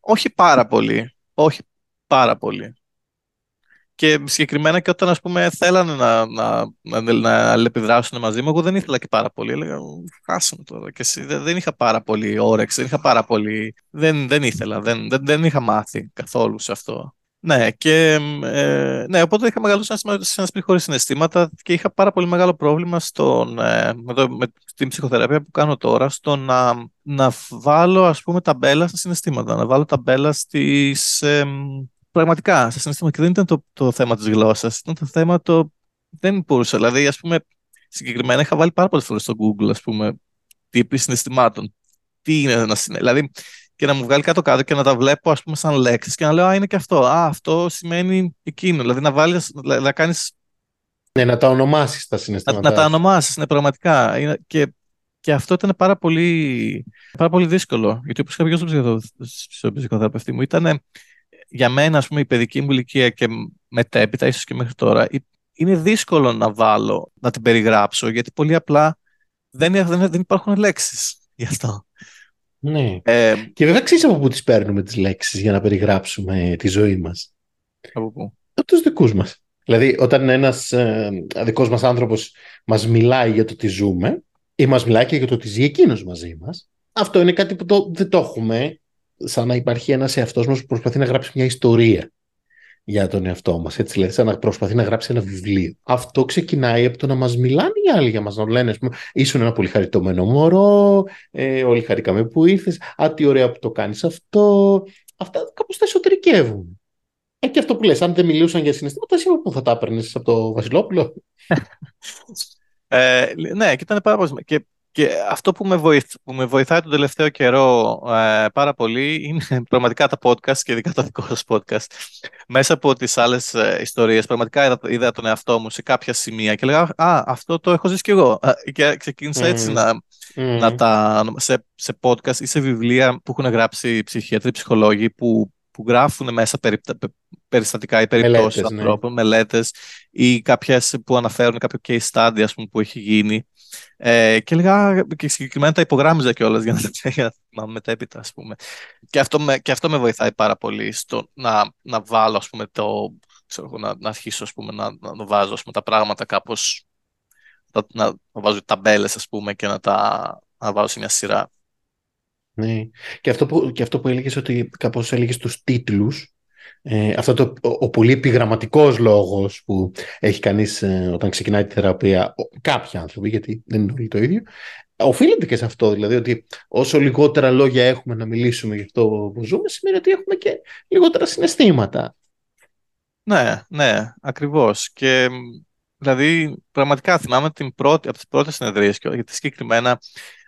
όχι πάρα πολύ. Όχι πάρα πολύ. Και συγκεκριμένα και όταν ας πούμε θέλανε να, να, να, να αλληλεπιδράσουν μαζί μου, εγώ δεν ήθελα και πάρα πολύ. Έλεγα, χάσαμε τώρα. Και εσύ, δεν, είχα πάρα πολύ όρεξη, δεν είχα πάρα πολύ... Δεν, δεν ήθελα, δεν, δεν, δεν είχα μάθει καθόλου σε αυτό. Ναι, και, ε, ναι, οπότε είχα μεγάλο σε ένα σπίτι χωρίς συναισθήματα και είχα πάρα πολύ μεγάλο πρόβλημα στον, ε, με, το, με την ψυχοθεραπεία που κάνω τώρα στο να, να βάλω ας πούμε ταμπέλα στα συναισθήματα, να βάλω ταμπέλα στις, ε, πραγματικά σε συναισθήματα. Και δεν ήταν το, το θέμα της γλώσσας, ήταν το θέμα το. Δεν μπορούσα. Δηλαδή, ας πούμε, συγκεκριμένα είχα βάλει πάρα πολλές φορές στο Google, ας πούμε, τύποι συναισθημάτων. Τι είναι ένα συναίσθημα. Δηλαδή, και να μου βγάλει κάτω-κάτω και να τα βλέπω, ας πούμε, σαν λέξεις και να λέω Α, είναι και αυτό. Α, αυτό σημαίνει εκείνο. Δηλαδή, να βάλεις. Να, να κάνεις. Ναι, να τα ονομάσεις τα συναισθήματα. Να, να τα ονομάσεις, ναι, πραγματικά. Και, και αυτό ήταν πάρα πολύ, πάρα πολύ δύσκολο. Γιατί όπως είχα πει στον ψυχοθεραπευτή μου, ήταν για μένα, ας πούμε, η παιδική μου ηλικία και μετέπειτα, ίσως και μέχρι τώρα, είναι δύσκολο να βάλω, να την περιγράψω, γιατί πολύ απλά δεν, δεν, δεν υπάρχουν λέξεις γι' αυτό. Ναι. Ε, και βέβαια ξέρεις από πού τις παίρνουμε τις λέξεις για να περιγράψουμε τη ζωή μας; Από πού; Από τους δικούς μας. Δηλαδή, όταν ένας ε, δικός μας άνθρωπος μας μιλάει για το τι ζούμε ή μας μιλάει και για το τι ζει εκείνος μαζί μας, αυτό είναι κάτι που το, δεν το έχουμε σαν να υπάρχει ένας εαυτός μας που προσπαθεί να γράψει μια ιστορία για τον εαυτό μας. Έτσι λέει, σαν να προσπαθεί να γράψει ένα βιβλίο. Αυτό ξεκινάει από το να μας μιλάνε οι άλλοι για μας. Να λένε, ας πούμε, ήσουν ένα πολύ χαριτωμένο μωρό, ε, όλοι χαρήκαμε που ήρθες. Α, τι ωραία που το κάνεις αυτό. Αυτά κάπως τα εσωτερικεύουν. Ε, και αυτό που λες, αν δεν μιλούσαν για συναισθήματα, εσύ πού θα τα έπαιρνες από το Βασιλόπουλο; ε, ναι, και ήταν πάρα πολύ. Και και αυτό που με, βοηθ, που με βοηθάει τον τελευταίο καιρό ε, πάρα πολύ είναι πραγματικά τα podcast και ειδικά το δικό σας podcast. Μέσα από τις άλλες ε, ιστορίες, πραγματικά είδα, είδα, τον εαυτό μου σε κάποια σημεία και λέγα «Α, αυτό το έχω ζήσει κι εγώ». Και ξεκίνησα έτσι να, να τα... Σε, σε podcast ή σε βιβλία που έχουν γράψει ψυχιατροί, ψυχολόγοι που, που γράφουν μέσα περι, περιστατικά ή περιπτώσεις ναι. ανθρώπων, ναι. μελέτες ή κάποιες που αναφέρουν κάποιο case study ας πούμε, που έχει γίνει ε, και έλεγα και συγκεκριμένα τα υπογράμμιζα κιόλας για να τα για να μετέπειτα, ας πούμε. Και αυτό, με, και αυτό με βοηθάει πάρα πολύ στο να, να βάλω, ας πούμε, το, ξέρω, να, να αρχίσω, ας πούμε, να, να βάζω ας πούμε, τα πράγματα κάπως, να, να, βάζω ταμπέλες, ας πούμε, και να τα να βάζω σε μια σειρά. Ναι. Και αυτό που, και αυτό που έλεγες ότι κάπως έλεγες τους τίτλους, ε, αυτό το, ο, ο πολύ επιγραμματικός λόγος που έχει κανείς ε, όταν ξεκινάει τη θεραπεία, ο, κάποιοι άνθρωποι, γιατί δεν είναι όλοι το ίδιο, οφείλεται και σε αυτό, δηλαδή ότι όσο λιγότερα λόγια έχουμε να μιλήσουμε για αυτό που ζούμε, σημαίνει ότι έχουμε και λιγότερα συναισθήματα. Ναι, ναι, ακριβώς. Και δηλαδή πραγματικά θυμάμαι την πρώτη, από τις πρώτες συνεδρίες, γιατί συγκεκριμένα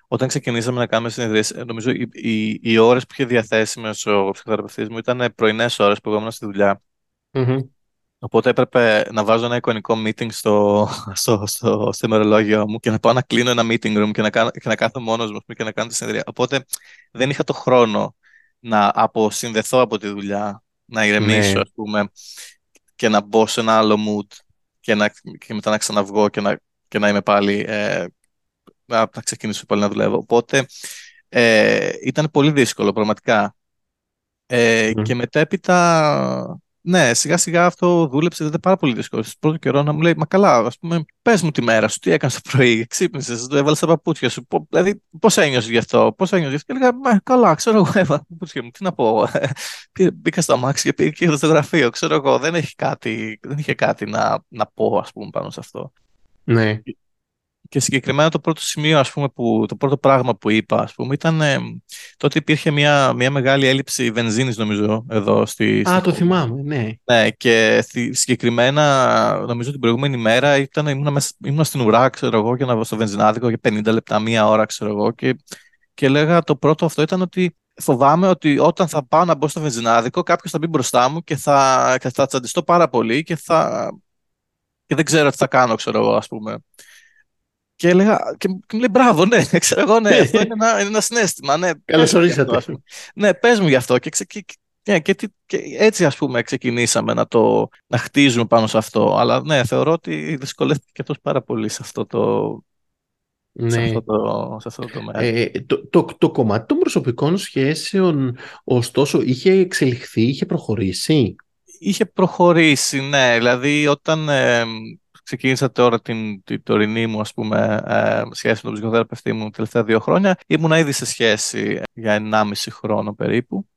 όταν ξεκινήσαμε να κάνουμε συνεδρίες, ε, νομίζω οι, οι, οι ώρες που είχε διαθέσιμες ο ψυχοθεραπευτής μου ήταν πρωινές ώρες που εγώ ήμουν στη δουλειά. Mm-hmm. Οπότε έπρεπε να βάζω ένα εικονικό meeting στο, στο, στο, στο ημερολόγιο μου και να πάω να κλείνω ένα meeting room και να, κάνω, και να κάθω μόνος μου και να κάνω τη συνεδρία. Οπότε δεν είχα το χρόνο να αποσυνδεθώ από τη δουλειά, να ηρεμήσω, ναι. ας πούμε, και να μπω σε ένα άλλο mood και, να, και μετά να ξαναβγώ και να, και να είμαι πάλι, ε, να, να ξεκινήσω πάλι να δουλεύω. Οπότε ε, ήταν πολύ δύσκολο, πραγματικά. Ε, Και μετέπειτα ναι, σιγά σιγά αυτό δούλεψε, ήταν πάρα πολύ δύσκολο. Στον πρώτο καιρό να μου λέει, Μα καλά, ας πούμε, πες μου τη μέρα σου, τι έκανες το πρωί, ξύπνησες, το έβαλες τα παπούτσια σου. Δηλαδή, πώς ένιωσες γι' αυτό, πώς ένιωσες γι' αυτό; Και έλεγα, Μα καλά, ξέρω εγώ, έβαλα τα παπούτσια μου, τι να πω. Μπήκα στο αμάξι και πήγα στο γραφείο, ξέρω εγώ, δεν, έχει κάτι, δεν είχε κάτι να, να πω, ας πούμε, πάνω σε αυτό. Ναι. Και συγκεκριμένα το πρώτο σημείο, ας πούμε, που, το πρώτο πράγμα που είπα, ας πούμε, ήταν ε, τότε υπήρχε μια, μια μεγάλη έλλειψη βενζίνης, νομίζω, εδώ στη... Α, το θυμάμαι, ναι. Ναι, και συγκεκριμένα, νομίζω την προηγούμενη μέρα ήταν, ήμουν, μέσα, ήμουν στην ουρά, ξέρω εγώ, και να στο βενζινάδικο για 50 λεπτά, μία ώρα, ξέρω εγώ, και, και λέγα το πρώτο αυτό ήταν ότι φοβάμαι ότι όταν θα πάω να μπω στο βενζινάδικο, κάποιος θα μπει μπροστά μου και θα, θα τσαντιστώ πάρα πολύ και θα... Και δεν ξέρω τι θα κάνω, ξέρω εγώ, ας πούμε. Και έλεγα, και μου λέει μπράβο, ναι, ξέρω εγώ, ναι, αυτό είναι ένα, είναι ένα συνέστημα. Ναι, Καλώς ορίσατε. Ναι, πες μου γι' αυτό. Και, και, και, και, και, έτσι ας πούμε ξεκινήσαμε να το να χτίζουμε πάνω σε αυτό. Αλλά ναι, θεωρώ ότι δυσκολεύτηκε και αυτός πάρα πολύ σε αυτό το, ναι. σε, αυτό το, σε αυτό το τομέα. Ε, το, το, το, κομμάτι των προσωπικών σχέσεων, ωστόσο, είχε εξελιχθεί, είχε προχωρήσει; Είχε προχωρήσει, ναι. Δηλαδή, όταν ε, ξεκίνησα τώρα την, την τωρινή μου ας πούμε, ε, σχέση με τον ψυχοθεραπευτή μου τελευταία δύο χρόνια. Ήμουν ήδη σε σχέση για 1,5 χρόνο περίπου.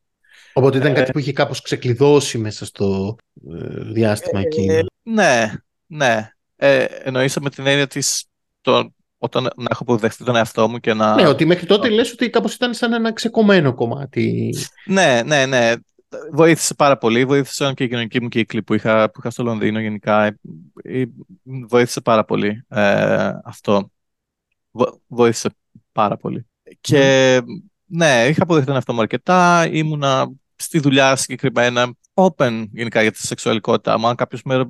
Οπότε ήταν ε, κάτι που είχε κάπως ξεκλειδώσει μέσα στο ε, διάστημα ε, εκείνο. ναι, ναι. Ε, εννοήσα με την έννοια της το, όταν να έχω αποδεχτεί τον εαυτό μου και να... Ναι, ότι μέχρι τότε λες ότι κάπως ήταν σαν ένα ξεκομμένο κομμάτι. Ναι, ναι, ναι βοήθησε πάρα πολύ. Βοήθησαν και οι κοινωνικοί μου κύκλοι που είχα, που είχα στο Λονδίνο γενικά. Ε, ε, βοήθησε πάρα πολύ ε, αυτό. βοήθησε πάρα πολύ. Και ναι, είχα αποδεχτεί τον εαυτό μου αρκετά. Ήμουνα στη δουλειά συγκεκριμένα open γενικά για τη σεξουαλικότητα μου. Αν κάποιος με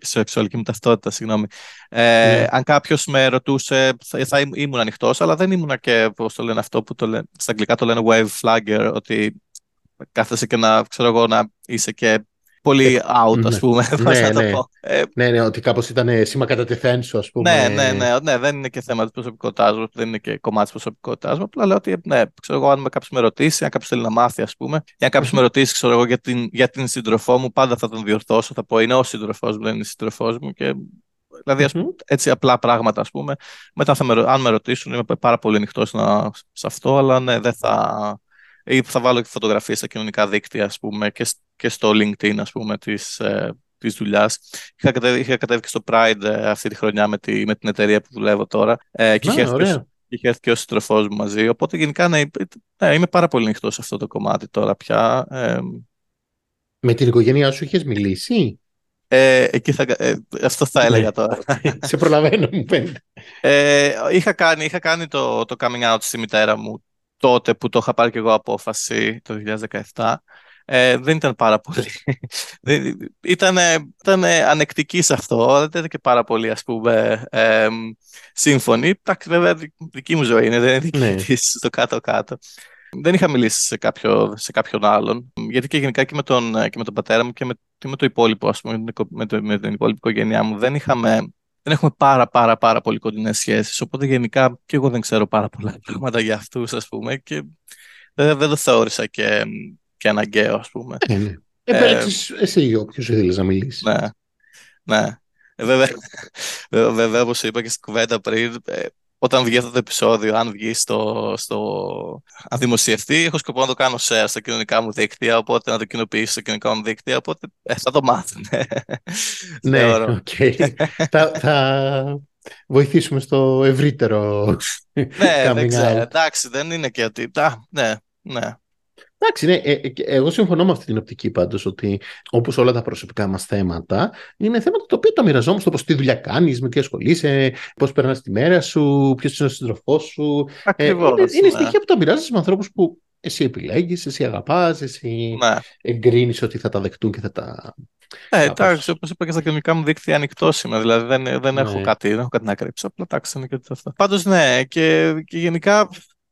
σεξουαλική μου ταυτότητα, συγγνώμη. Ε, ναι. Αν κάποιος με ρωτούσε, θα, θα ήμουν ανοιχτός, αλλά δεν ήμουνα και, πώς το λένε αυτό που το λένε, στα αγγλικά το λένε wave flagger, ότι κάθεσαι και να, ξέρω εγώ, να είσαι και πολύ ε, out, ας ναι. πούμε. Ναι, ναι. Ε, ναι, ναι, ότι κάπως ήταν σήμα κατά τεθέν σου, ας πούμε. Ναι, ναι, ναι, ναι, δεν είναι και θέμα της προσωπικότητάς μου, δεν είναι και κομμάτι της προσωπικότητάς μου, απλά λέω ότι, ναι, ξέρω εγώ, αν με κάποιος με ρωτήσει, αν κάποιος θέλει να μάθει, ας πούμε, ή αν κάποιος με ρωτήσει, ξέρω εγώ, για την, για την σύντροφό μου, πάντα θα τον διορθώσω, θα πω, είναι ο σύντροφός μου, δεν είναι σύντροφός μου και Δηλαδή, ας πούμε, έτσι απλά πράγματα, ας πούμε. Μετά, θα με, αν με ρωτήσουν, είμαι πάρα πολύ ανοιχτός σε αυτό, αλλά ναι, δεν θα, ή θα βάλω και φωτογραφίες στα κοινωνικά δίκτυα ας πούμε, και, και στο LinkedIn ας πούμε, της, ε, της δουλειάς. Είχα κατέβει, είχα κατέβει και στο Pride ε, αυτή τη χρονιά με, τη, με την εταιρεία που δουλεύω τώρα ε, και, είχε έρθει, είχε έρθει και ο συντροφός μου μαζί. Οπότε γενικά ναι, ναι, είμαι πάρα πολύ ανοιχτό σε αυτό το κομμάτι τώρα πια. Ε, με την οικογένειά σου είχες μιλήσει; Ε, εκεί θα, ε, αυτό θα έλεγα ναι. τώρα. Σε προλαβαίνω, μου πέντε. Ε, είχα, κάνει, είχα κάνει το, το coming out στη μητέρα μου τότε που το είχα πάρει και εγώ απόφαση το 2017. Ε, δεν ήταν πάρα πολύ. ήταν, ήταν ανεκτική σε αυτό, δεν ήταν και πάρα πολύ ας πούμε ε, σύμφωνη. Εντάξει, βέβαια δική μου ζωή είναι, δεν είναι δική ναι. της στο κάτω-κάτω. Δεν είχα μιλήσει σε, κάποιο, σε κάποιον άλλον, γιατί και γενικά και με τον, και με τον πατέρα μου και με, και με το υπόλοιπο, ας πούμε, με, το, με την υπόλοιπη οικογένειά μου, δεν είχαμε δεν έχουμε πάρα πάρα πάρα πολύ κοντινές σχέσεις, οπότε γενικά και εγώ δεν ξέρω πάρα πολλά πράγματα για αυτούς, ας πούμε, και δεν, δεν το θεώρησα και, και αναγκαίο, ας πούμε. Ε, ναι. ε, εσύ όποιος ήθελες να μιλήσει. Ναι, ναι. Ε, βέβαια, βέβαια, όπως είπα και στην κουβέντα πριν, ε, όταν βγει αυτό το επεισόδιο, αν βγει στο, στο... αν δημοσιευτεί, έχω σκοπό να το κάνω share στα κοινωνικά μου δίκτυα, οπότε να το κοινοποιήσω στα κοινωνικά μου δίκτυα, οπότε ε, θα το μάθουν. ναι, οκ. θα, θα βοηθήσουμε στο ευρύτερο ναι, δεν ξέρω. Εντάξει, δεν είναι και ότι... ναι, ναι. Εντάξει, ναι, ε, ε, εγώ συμφωνώ με αυτή την οπτική πάντως ότι όπως όλα τα προσωπικά μας θέματα, είναι θέματα τα οποία τα μοιραζόμαστε όπως τι δουλειά κάνεις, με τι ασχολείσαι, πώς περνάς τη μέρα σου, ποιος είναι ο σύντροφός σου. Ακριβώς, ε, είναι, είναι ναι. στοιχεία που τα μοιράζεσαι με ανθρώπους που εσύ επιλέγεις, εσύ αγαπάς, εσύ ναι. εγκρίνεις ότι θα τα δεχτούν και θα τα Ε, εντάξει, όπως είπα και στα κοινωνικά μου δίκτυα, ανοιχτός είμαι. Δηλαδή δεν, δεν, έχω, ναι. κάτι, δεν έχω κάτι να κρύψω. Απλά εντάξει, είναι και αυτό. Πάντως, ναι, και, και γενικά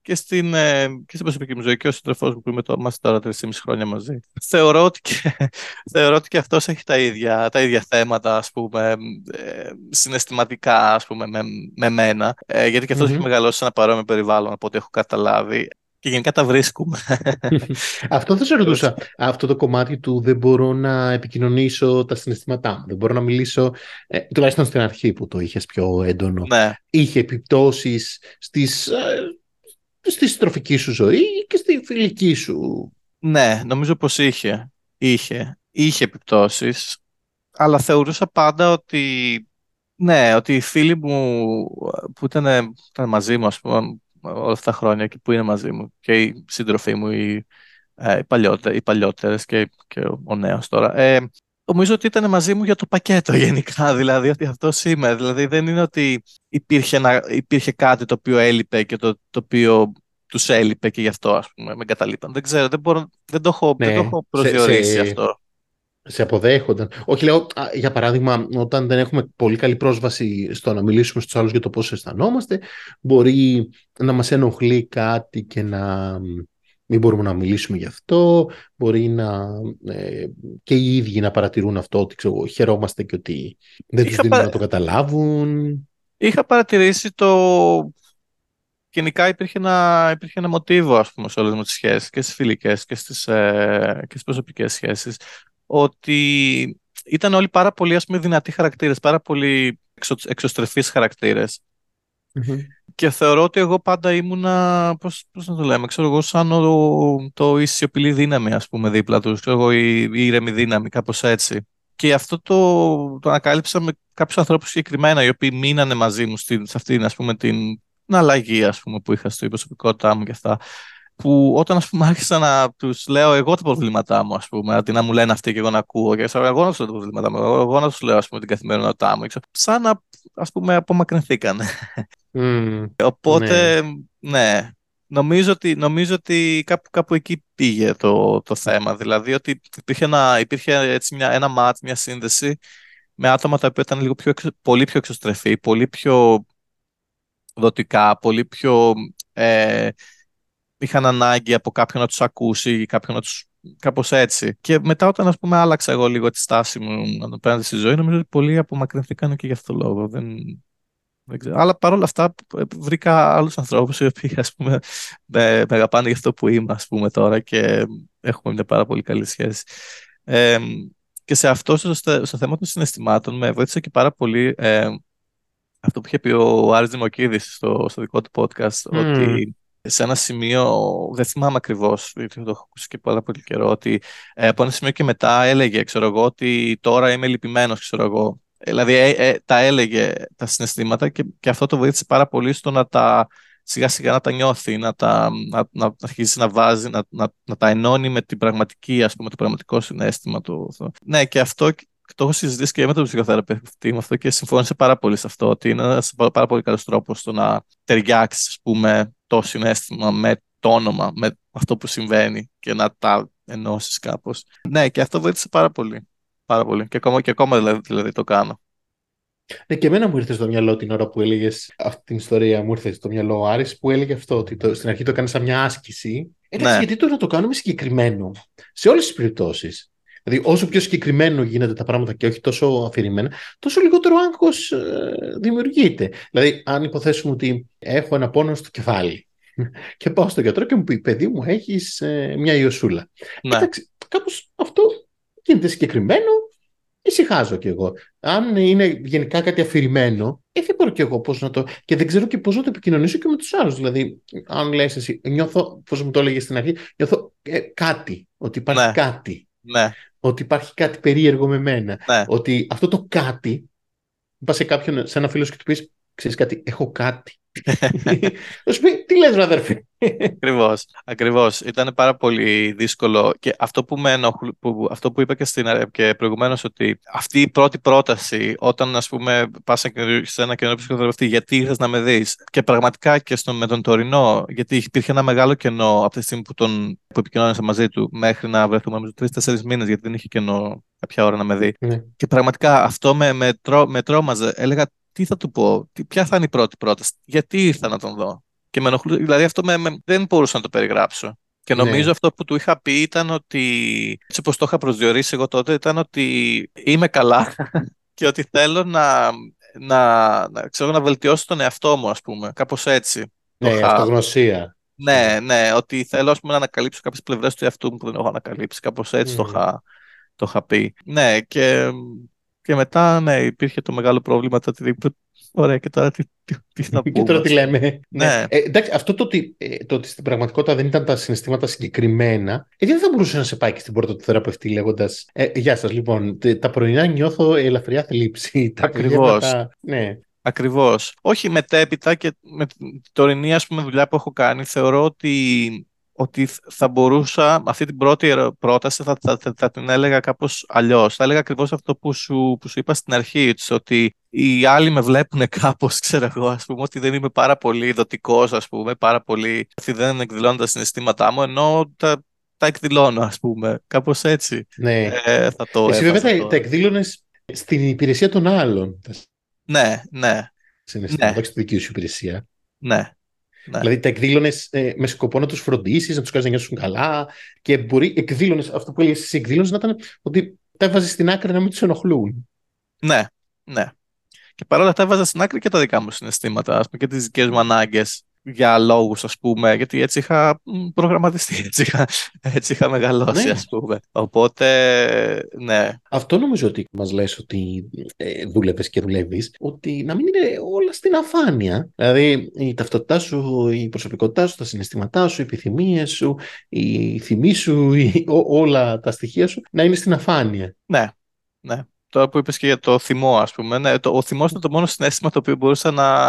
και στην, ε, και στην προσωπική μου ζωή και ο σύντροφός μου που είμαι το, είμαστε τώρα 3,5 χρόνια μαζί. Θεωρώ ότι και, θεωρώ ότι και αυτός έχει τα ίδια, τα ίδια θέματα, ας πούμε, ε, συναισθηματικά, ας πούμε, με, με μένα. Ε, γιατί και αυτός mm-hmm. έχει μεγαλώσει σε ένα παρόμοιο περιβάλλον από ό,τι έχω καταλάβει. Και γενικά τα βρίσκουμε. Αυτό θα σε ρωτούσα. Αυτό το κομμάτι του δεν μπορώ να επικοινωνήσω τα συναισθήματά μου. Δεν μπορώ να μιλήσω, ε, τουλάχιστον στην αρχή που το είχες πιο έντονο. Ναι. Είχε επιπτώσεις στις, ε, στη στροφική σου ζωή και στη φιλική σου; Ναι, νομίζω πως είχε. Είχε. Είχε επιπτώσεις. Αλλά θεωρούσα πάντα ότι ναι, ότι οι φίλοι μου που ήταν, ήταν μαζί μου, ας πούμε, όλα αυτά τα χρόνια και που είναι μαζί μου και οι σύντροφοί μου, οι, ε, οι, παλιότερες, οι παλιότερες και, και ο, ο νέος τώρα. Ε, νομίζω ότι ήταν μαζί μου για το πακέτο γενικά, δηλαδή ότι αυτό είμαι. Δηλαδή δεν είναι ότι υπήρχε, υπήρχε κάτι το οποίο έλειπε και το, το οποίο τους έλειπε και γι' αυτό ας πούμε με εγκαταλείπαν. Δεν ξέρω, δεν, μπορώ, δεν, το, έχω, δεν το ναι, έχω προσδιορίσει σε, αυτό σε αποδέχονταν. Όχι, λέω, για παράδειγμα, όταν δεν έχουμε πολύ καλή πρόσβαση στο να μιλήσουμε στους άλλους για το πώς αισθανόμαστε, μπορεί να μας ενοχλεί κάτι και να μην μπορούμε να μιλήσουμε γι' αυτό, μπορεί να ε, και οι ίδιοι να παρατηρούν αυτό, ότι ξέρω, χαιρόμαστε και ότι δεν τους δίνουν να το καταλάβουν. Είχα παρατηρήσει το... Γενικά υπήρχε ένα, υπήρχε ένα μοτίβο, ας πούμε, σε όλες μου τις σχέσεις, και στις φιλικές και στις, ε, και στις προσωπικές σχέσεις, ότι ήταν όλοι πάρα πολύ ας πούμε, δυνατοί χαρακτήρες, πάρα πολύ εξω, εξωστρεφείς Και θεωρώ ότι εγώ πάντα ήμουνα, πώς, πώς να το λέμε, ξέρω εγώ, σαν ο, το η σιωπηλή δύναμη, ας πούμε, δίπλα τους, ξέρω εγώ, η, η ήρεμη δύναμη, κάπως έτσι. Και αυτό το, το ανακάλυψα με κάποιους ανθρώπους συγκεκριμένα, οι οποίοι μείνανε μαζί μου στην, σε αυτήν, ας πούμε, την, την αλλαγή, ας πούμε, που είχα στην προσωπικότητά μου και αυτά που όταν ας πούμε άρχισα να τους λέω εγώ τα προβλήματά μου ας πούμε, αντί να μου λένε αυτοί και εγώ να ακούω και εγώ να τους λέω τα προβλήματά μου, εγώ να τους λέω ας πούμε την καθημερινότητά μου, σαν να ας πούμε απομακρυνθήκανε. Mm, Οπότε, ναι. ναι, νομίζω ότι, νομίζω ότι κάπου, κάπου εκεί πήγε το, το θέμα, δηλαδή ότι υπήρχε, ένα, υπήρχε έτσι μια, ένα μάτ, μια σύνδεση με άτομα τα οποία ήταν λίγο πιο, πολύ πιο εξωστρεφή, πολύ πιο δοτικά, πολύ πιο... Ε, είχαν ανάγκη από κάποιον να τους ακούσει ή κάποιον να τους κάπως έτσι. Και μετά όταν ας πούμε άλλαξα εγώ λίγο τη στάση μου απέναντι στη ζωή, νομίζω ότι πολλοί απομακρυνθήκαν και γι' αυτό το λόγο. Δεν, δεν ξέρω. Αλλά παρόλα αυτά βρήκα άλλους ανθρώπους οι οποίοι ας πούμε με, με αγαπάνε για αυτό που είμαι ας πούμε τώρα και έχουμε μια πάρα πολύ καλή σχέση. Ε, και σε αυτό στο, στο θέμα των συναισθημάτων με βοήθησε και πάρα πολύ ε, αυτό που είχε πει ο Άρης Δημοκίδης στο, στο δικό του podcast, ότι σε ένα σημείο, δεν θυμάμαι ακριβώς, γιατί το έχω ακούσει και πάρα πολύ καιρό, ότι ε, από ένα σημείο και μετά έλεγε, ξέρω εγώ, ότι τώρα είμαι λυπημένος, ξέρω εγώ. Δηλαδή, ε, ε, τα έλεγε τα συναισθήματα και, και αυτό το βοήθησε πάρα πολύ στο να τα σιγά σιγά να τα νιώθει, να, τα, να, να αρχίσει να βάζει, να, να, να τα ενώνει με την πραγματική, ας πούμε, το πραγματικό συνέστημα του. Ναι, και αυτό το έχω συζητήσει και με τον ψυχοθεραπευτή με αυτό και συμφώνησε πάρα πολύ σε αυτό, ότι είναι ένας πάρα πολύ καλός τρόπος στο να ταιριάξεις, ας πούμε, το συνέστημα με το όνομα, με αυτό που συμβαίνει και να τα ενώσεις κάπως. Ναι, και αυτό βοήθησε πάρα πολύ. Πάρα πολύ. Και ακόμα, και ακόμα δηλαδή, δηλαδή το κάνω. Ναι, και εμένα μου ήρθε στο μυαλό την ώρα που έλεγες αυτή την ιστορία, μου ήρθε στο μυαλό ο Άρης που έλεγε αυτό, ότι το, στην αρχή το έκανε σαν μια άσκηση. Εντάξει, ναι. γιατί τώρα το κάνουμε συγκεκριμένο σε όλες τις περιπτώσεις. Δηλαδή, όσο πιο συγκεκριμένο γίνονται τα πράγματα και όχι τόσο αφηρημένα, τόσο λιγότερο άγχος ε, δημιουργείται. Δηλαδή, αν υποθέσουμε ότι έχω ένα πόνο στο κεφάλι και πάω στο γιατρό και μου πει: Παιδί μου, έχεις ε, μια ιωσούλα. Ναι. Εντάξει, κάπως αυτό γίνεται συγκεκριμένο, ησυχάζω κι εγώ. Αν είναι γενικά κάτι αφηρημένο, ε, δεν μπορώ κι εγώ πώς να το. και δεν ξέρω και πώς να το επικοινωνήσω και με τους άλλους. Δηλαδή, αν λες εσύ, νιώθω, πώς μου το έλεγες στην αρχή, νιώθω ε, κάτι, ότι υπάρχει ναι. κάτι. Ναι ότι υπάρχει κάτι περίεργο με μένα. Ναι. Ότι αυτό το κάτι, πας σε κάποιον, σε ένα φίλο και του πεις: Ξέρεις κάτι, έχω κάτι. Θα σου πει, τι λες ρε αδερφέ; Ακριβώς. Ακριβώς. Ήταν πάρα πολύ δύσκολο. Και αυτό που, με ενοχλ... που, αυτό που είπα και, στην... και προηγουμένως, ότι αυτή η πρώτη πρόταση, όταν ας πούμε πας σε ένα κενό ψυχοθεραπευτή, γιατί ήρθε να με δεις; Και πραγματικά και στο, με τον τωρινό, γιατί υπήρχε ένα μεγάλο κενό από τη στιγμή που, τον, που επικοινώνησα μαζί του, μέχρι να βρεθούμε νομίζω τρει-τέσσερι μήνες, γιατί δεν είχε κενό κάποια ώρα να με δει. Ναι. Και πραγματικά αυτό με, με, τρό, με τρόμαζε. Έλεγα, τι θα του πω, τι, ποια θα είναι η πρώτη πρόταση, γιατί ήρθα να τον δω. Και με ενοχλού, δηλαδή αυτό με, με, δεν μπορούσα να το περιγράψω. Και νομίζω Ναι. αυτό που του είχα πει ήταν ότι, έτσι όπως το είχα προσδιορίσει εγώ τότε, ήταν ότι είμαι καλά και ότι θέλω να, να, να, ξέρω, να βελτιώσω τον εαυτό μου, ας πούμε, κάπως έτσι. Το Ναι, είχα- αυτογνωσία. ναι, ναι, ότι θέλω ας πούμε, να ανακαλύψω κάποιες πλευρές του εαυτού μου που δεν έχω ανακαλύψει. Κάπως έτσι το, Μμμ. είχα, το είχα πει. Ναι, και, και μετά ναι, υπήρχε το μεγάλο πρόβλημα. Το ότι, ωραία, και τώρα τι, τι, τι θα Και πούμε. τώρα τι λέμε. Ναι. Ε, εντάξει, αυτό το ότι, ε, το ότι στην πραγματικότητα δεν ήταν τα συναισθήματα συγκεκριμένα, ε, δεν θα μπορούσε να σε πάει και στην πόρτα του θεραπευτή λέγοντας ε, Γεια σας, λοιπόν. τε- Τα πρωινά νιώθω ελαφριά θλίψη. Τα Ακριβώς. απογεύματα- Ναι. Ακριβώς. Όχι μετέπειτα και με την τωρινή ας πούμε, δουλειά που έχω κάνει, θεωρώ ότι, ότι θα μπορούσα, αυτή την πρώτη ερω- πρόταση θα, θα, θα, θα την έλεγα κάπως αλλιώς. Θα έλεγα ακριβώς αυτό που σου, που σου είπα στην αρχή, της, ότι οι άλλοι με βλέπουν κάπως, ξέρω εγώ, ας πούμε, ότι δεν είμαι πάρα πολύ δοτικός, ας πούμε, πάρα πολύ, ότι δεν εκδηλώνω τα συναισθήματά μου, ενώ τα, τα εκδηλώνω, ας πούμε, κάπως έτσι. ναι. Ε, θα το Εσύ βέβαια έβαζα τα, το- τα εκδήλωνες στην υπηρεσία των άλλων. Τα Ναι, ναι, συναισθήματα, Ναι. όχι στη δική σου υπηρεσία. ναι. Ναι. Δηλαδή τα εκδήλωνες με σκοπό να τους φροντίσεις, να τους κάνεις να νιώσουν καλά και μπορεί εκδήλωνες, αυτό που έλεγες εσύ, εκδήλωνες να ήταν ότι τα έβαζες στην άκρη να μην τους ενοχλούν. Ναι, ναι. Και παρόλα αυτά έβαζα στην άκρη και τα δικά μου συναισθήματα, ας πούμε, και τις δικές μου ανάγκες για λόγους, ας πούμε, γιατί έτσι είχα μ, προγραμματιστεί, έτσι είχα, έτσι είχα μεγαλώσει, Ναι. ας πούμε. Οπότε, ναι, Αυτό νομίζω ότι μας λες ότι ε, δούλευες και δουλεύεις, ότι να μην είναι όλα στην αφάνεια. Δηλαδή η ταυτότητά σου, η προσωπικότητά σου, τα συναισθήματά σου, οι επιθυμίες σου, η θυμή σου, η- ό- όλα τα στοιχεία σου να είναι στην αφάνεια. ναι, ναι. Τώρα που είπες και για το θυμό, ας πούμε, ναι, το, ο θυμός είναι το μόνο συναίσθημα το οποίο μπορούσα να,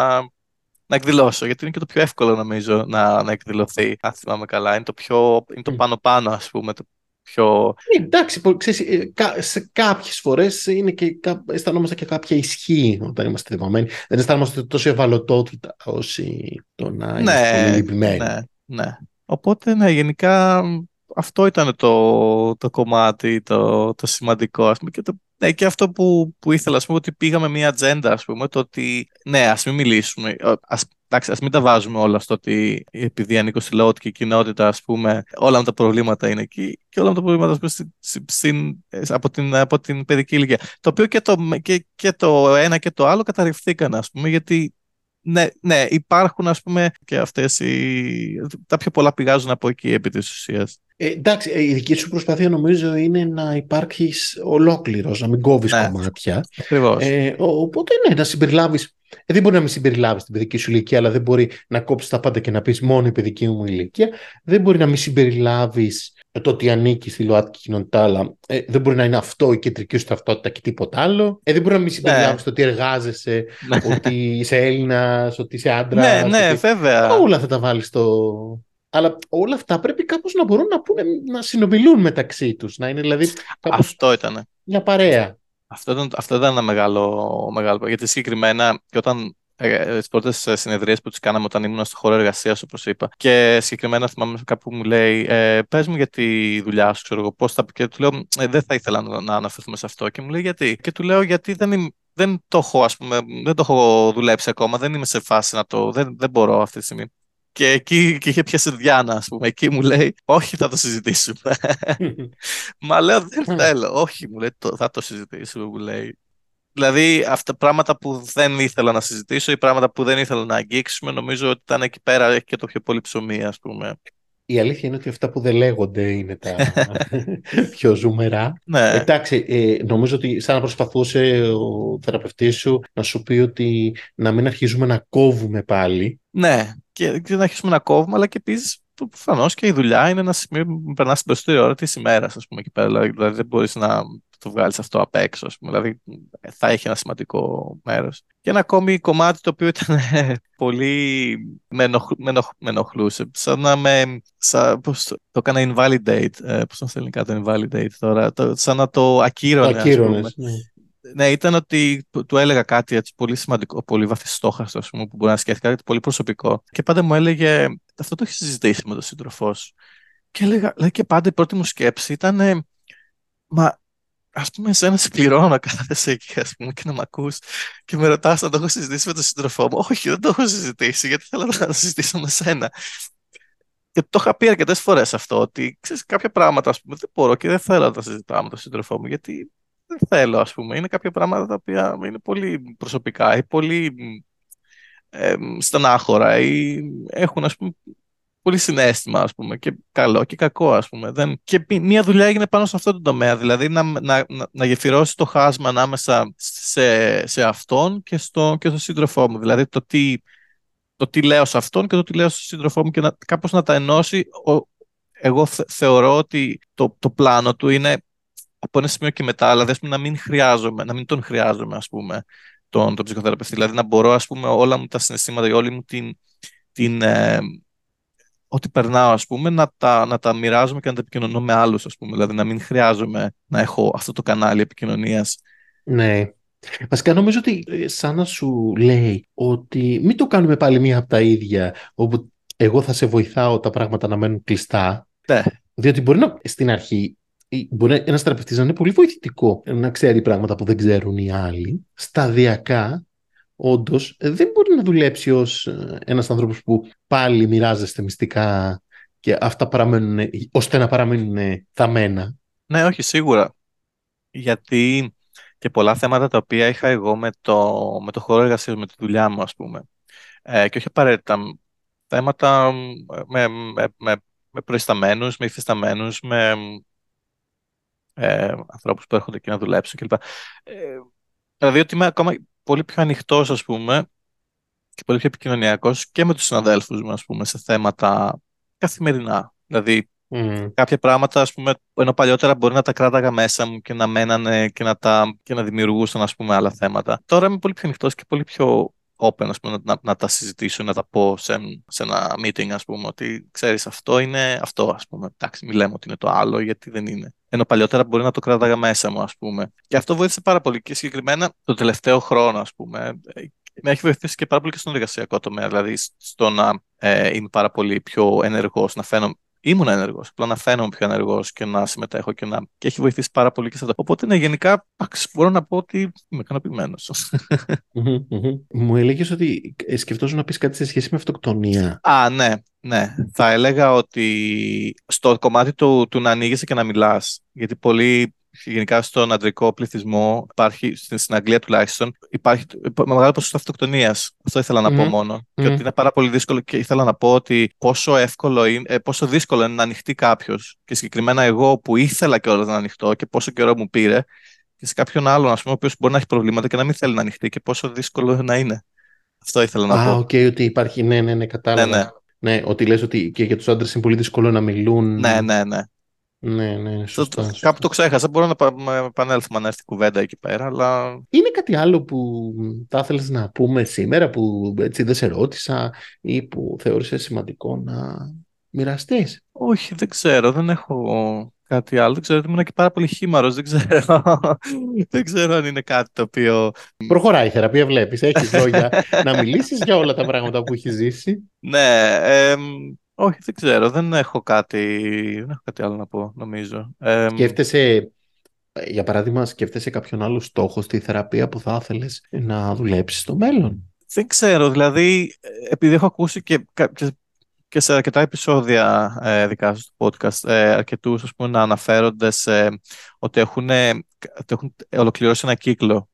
να εκδηλώσω, γιατί είναι και το πιο εύκολο νομίζω να, να εκδηλωθεί, αν θυμάμαι καλά. Είναι το πιο, είναι το Μμ. πάνω-πάνω, ας πούμε, το πιο... Ε, εντάξει, πο- ξέρεις, ε, κα- σε κάποιες φορές είναι και, κα- αισθανόμαστε και κάποια ισχύ όταν είμαστε θυμωμένοι. Δεν αισθανόμαστε τόσο ευαλωτότητα όσοι το να είμαστε πολύ λυπημένοι. ναι, ναι. Οπότε, ναι, γενικά μ, αυτό ήταν το, το κομμάτι, το, το σημαντικό, ας πούμε, και, το, ναι, και αυτό που, που ήθελα, ας πούμε, ότι πήγαμε μια ατζέντα, ας πούμε, το ότι, ναι, ας μην μιλήσουμε, ε, ας, εντάξει, ας μην τα βάζουμε όλα στο ότι επειδή ανήκω στη λαότικη κοινότητα, ας πούμε, όλα μου τα προβλήματα είναι εκεί και όλα μου τα προβλήματα, ας πούμε, στην, στην- στην- ε, από, την, από την παιδική ηλικία. Το οποίο και το, και, και το ένα και το άλλο καταρριφθήκαν, ας πούμε, γιατί ναι, ναι, υπάρχουν ας πούμε και αυτές οι... τα πιο πολλά πηγάζουν από εκεί επί της ουσίας. Ε, εντάξει, ε, η δική σου προσπάθεια νομίζω είναι να υπάρχεις ολόκληρος, να μην κόβεις Ναι. κομμάτια. Ακριβώς. Ε, ο- οπότε ναι, να συμπεριλάβεις. Ε, δεν μπορεί να μην συμπεριλάβεις την παιδική σου ηλικία, αλλά δεν μπορεί να κόψεις τα πάντα και να πεις μόνο η παιδική μου ηλικία. Δεν μπορεί να μην συμπεριλάβεις το ότι ανήκει στη ΛΟΑΤΚΙ κοινότητα, αλλά ε, δεν μπορεί να είναι αυτό η κεντρική σου ταυτότητα και τίποτα άλλο. Ε, δεν μπορεί να μην συμπεριλάβεις το ότι εργάζεσαι, Ναι, ότι είσαι Έλληνας, ότι είσαι άντρας. ναι, ναι, βέβαια. Όλα θα τα βάλεις στο... Αλλά όλα αυτά πρέπει κάπως να μπορούν να, πούνε, να συνομιλούν μεταξύ τους. Να είναι δηλαδή κάπως Αυτό ήταν. μια παρέα. Αυτό ήταν, αυτό ήταν ένα μεγάλο, μεγάλο. Γιατί συγκεκριμένα και όταν ε, τις πρώτες συνεδρίες που τις κάναμε όταν ήμουν στο χώρο εργασίας, όπως είπα. Και συγκεκριμένα θυμάμαι κάπου μου λέει: ε, Πες μου για τη δουλειά σου, ξέρω εγώ, πώς θα. Και του λέω: ε, Δεν θα ήθελα να, να αναφερθούμε σε αυτό. Και μου λέει: Γιατί. Και του λέω: Γιατί δεν, είμαι, δεν το έχω, ας πούμε, δεν το έχω δουλέψει ακόμα. Δεν είμαι σε φάση να το. Δεν, δεν μπορώ αυτή τη στιγμή. Και εκεί και είχε πιάσει Διάνα, ας πούμε. Εκεί μου λέει: Όχι, θα το συζητήσουμε. Μα λέω: Δεν Μμ. θέλω. Όχι, μου λέει: «Το- Θα το συζητήσουμε, μου λέει. Δηλαδή, αυτά πράγματα που δεν ήθελα να συζητήσω ή πράγματα που δεν ήθελα να αγγίξουμε, νομίζω ότι ήταν εκεί πέρα έχει και το πιο πολύ ψωμί, ας πούμε. Η αλήθεια είναι ότι αυτά που δεν λέγονται είναι τα πιο ζουμερά. Ναι, Εντάξει, ε, νομίζω ότι σαν να προσπαθούσε ο θεραπευτής σου να σου πει ότι να μην αρχίζουμε να κόβουμε πάλι. ναι. Και, και να αρχίσουμε να κόβουμε, αλλά και επίσης προφανώς και η δουλειά είναι ένα σημείο που περνάς την περισσότερη ώρα της ημέρας, ας πούμε, εκεί πέρα. Δηλαδή, δηλαδή δεν μπορείς να. Το βγάλεις αυτό απ' έξω. Ας πούμε. Δηλαδή θα έχει ένα σημαντικό μέρος. Και ένα ακόμη κομμάτι το οποίο ήταν πολύ. με, ενοχ, με, ενοχ, με ενοχλούσε. Σαν να με. Σαν, πώς το, το έκανα invalidate. Ε, Πώς το θέλει το invalidate τώρα. Το, σαν να το ακύρωνε. Το ακύρωνες. Ναι. ναι. ήταν ότι του έλεγα κάτι έτσι πολύ σημαντικό, πολύ βαθιστόχαστο, που μπορεί να σκέφτεται κάτι πολύ προσωπικό. Και πάντα μου έλεγε, αυτό το έχεις συζητήσει με τον σύντροφό σου. Και έλεγα, λέει και πάντα η πρώτη μου σκέψη ήταν, μα ας πούμε, εσένα σε πληρώνω να κάθεσαι εκεί, ας πούμε, και να μ' ακούς και με ρωτάς αν το έχω συζητήσει με τον σύντροφό μου; Όχι, δεν το έχω συζητήσει, γιατί θέλω να το συζητήσω με σένα. Και το είχα πει αρκετές φορές αυτό, ότι ξέρεις, κάποια πράγματα, ας πούμε, δεν μπορώ και δεν θέλω να τα συζητάω με τον σύντροφό μου, γιατί δεν θέλω, ας πούμε. Είναι κάποια πράγματα τα οποία είναι πολύ προσωπικά ή πολύ ε, στενάχωρα ή έχουν, ας πούμε, πολύ συνέστημα, ας πούμε, και καλό και κακό, ας πούμε. Δεν... Και μια δουλειά έγινε πάνω σε αυτό το τομέα, δηλαδή να, να, να, να γεφυρώσει το χάσμα ανάμεσα σε, σε αυτόν και, στο, και στον σύντροφό μου. Δηλαδή το τι, το τι λέω σε αυτόν και το τι λέω στον σύντροφό μου και να, κάπως να τα ενώσει. Ο, εγώ θεωρώ ότι το, το πλάνο του είναι από ένα σημείο και μετά, αλλά να μην χρειάζομαι, να μην τον χρειάζομαι, ας πούμε, τον, τον ψυχοθεραπευτή. Δηλαδή να μπορώ, ας πούμε, όλα μου τα συναισθήματα ή όλη μου την, την, ε, ό,τι περνάω, ας πούμε, να τα, να τα μοιράζομαι και να τα επικοινωνώ με άλλους, ας πούμε. Δηλαδή, να μην χρειάζομαι να έχω αυτό το κανάλι επικοινωνίας. Ναι. Βασικά νομίζω ότι ε, σαν να σου λέει ότι μην το κάνουμε πάλι μία από τα ίδια, όπου εγώ θα σε βοηθάω τα πράγματα να μένουν κλειστά. Ναι. Διότι μπορεί να στην αρχή μπορεί ένας θεραπευτής να είναι πολύ βοηθητικό να ξέρει πράγματα που δεν ξέρουν οι άλλοι. Σταδιακά όντως δεν μπορεί να δουλέψει ως ε, ένας άνθρωπος που πάλι μοιράζεστε μυστικά και αυτά παραμένουν, ώστε να παραμείνουν θαμμένα. Ναι, όχι, σίγουρα. Γιατί και πολλά θέματα τα οποία είχα εγώ με το, με το χώρο εργασίας, με τη δουλειά μου, ας πούμε. Ε, και όχι απαραίτητα θέματα με, με, με, με προϊσταμένους, με υφισταμένους, με ε, ανθρώπους που έρχονται εκεί να δουλέψουν κλπ. Ε, δηλαδή ότι είμαι ακόμα πολύ πιο ανοιχτός, ας πούμε, και πολύ πιο επικοινωνιακός και με τους συναδέλφους μου, ας πούμε, σε θέματα καθημερινά. Δηλαδή, mm. κάποια πράγματα, ας πούμε, ενώ παλιότερα μπορεί να τα κράταγα μέσα μου και να μένανε και να, τα, και να δημιουργούσαν, ας πούμε, άλλα θέματα. Τώρα είμαι πολύ πιο ανοιχτός και πολύ πιο open, ας πούμε, να, να, τα συζητήσω, να τα πω σε, σε ένα meeting, ας πούμε, ότι ξέρεις αυτό είναι αυτό, ας πούμε. Εντάξει, μην λέμε ότι είναι το άλλο, γιατί δεν είναι. Ενώ παλιότερα μπορεί να το κράταγα μέσα μου, ας πούμε. Και αυτό βοήθησε πάρα πολύ και συγκεκριμένα το τελευταίο χρόνο, ας πούμε. Με έχει βοηθήσει και πάρα πολύ και στον εργασιακό τομέα, δηλαδή στο να ε, είμαι πάρα πολύ πιο ενεργός, να φαίνομαι ήμουν ενεργός. Απλά να φαίνομαι πιο ενεργός και να συμμετέχω και να. και έχει βοηθήσει πάρα πολύ και σε αυτό. Οπότε ναι, γενικά μπορώ να πω ότι είμαι ικανοποιημένος. Μου έλεγες ότι ε, σκεφτόσουν να πεις κάτι σε σχέση με αυτοκτονία. Α, ναι. Ναι, θα έλεγα ότι στο κομμάτι του, του να ανοίγεσαι και να μιλάς, γιατί πολλοί γενικά στον αντρικό πληθυσμό υπάρχει, στην Αγγλία τουλάχιστον, υπάρχει μεγάλο ποσοστό αυτοκτονίας. Αυτό ήθελα να πω μόνο. Και ότι είναι πάρα πολύ δύσκολο και ήθελα να πω ότι πόσο, εύκολο είναι, ε, πόσο δύσκολο είναι να ανοιχτεί κάποιος. Και συγκεκριμένα εγώ που ήθελα κιόλας να ανοιχτώ και πόσο καιρό μου πήρε, και σε κάποιον άλλον, ας πούμε, ο οποίος μπορεί να έχει προβλήματα και να μην θέλει να ανοιχτεί και πόσο δύσκολο να είναι. Αυτό ήθελα να πω. Α, οκ, ότι υπάρχει. Ναι, ναι, ναι, κατάλαβα. Ναι, ναι. ναι, ότι λες ότι και για τους άντρες είναι πολύ δύσκολο να μιλούν. Ναι, ναι, ναι. Ναι, ναι, σωστά. Το, κάπου το ξέχασα. Μπορώ να επανέλθουμε να έρθει κουβέντα εκεί πέρα, αλλά... Είναι κάτι άλλο που θα ήθελες να πούμε σήμερα που έτσι δεν σε ρώτησα ή που θεώρησες σημαντικό να μοιραστείς; Όχι, δεν ξέρω. Δεν έχω κάτι άλλο. Δεν ξέρω, ήμουν και πάρα πολύ χήμαρος. Δεν ξέρω. δεν ξέρω αν είναι κάτι το οποίο... Προχωράει η θεραπεία, βλέπεις. Έχεις λόγια να μιλήσεις για όλα τα πράγματα που έχεις ζήσει. Ναι, ε, όχι, δεν ξέρω. Δεν έχω κάτι, δεν έχω κάτι άλλο να πω, νομίζω. Σκέφτεσαι, για παράδειγμα, σκέφτεσαι κάποιον άλλο στόχο στη θεραπεία που θα ήθελες να δουλέψεις στο μέλλον; Δεν ξέρω. Δηλαδή, επειδή έχω ακούσει και, και σε αρκετά επεισόδια ε, δικά σου στο podcast, ε, αρκετούς ας πούμε, να αναφέρονται σε, ότι έχουν, ότι έχουν ολοκληρώσει ένα κύκλο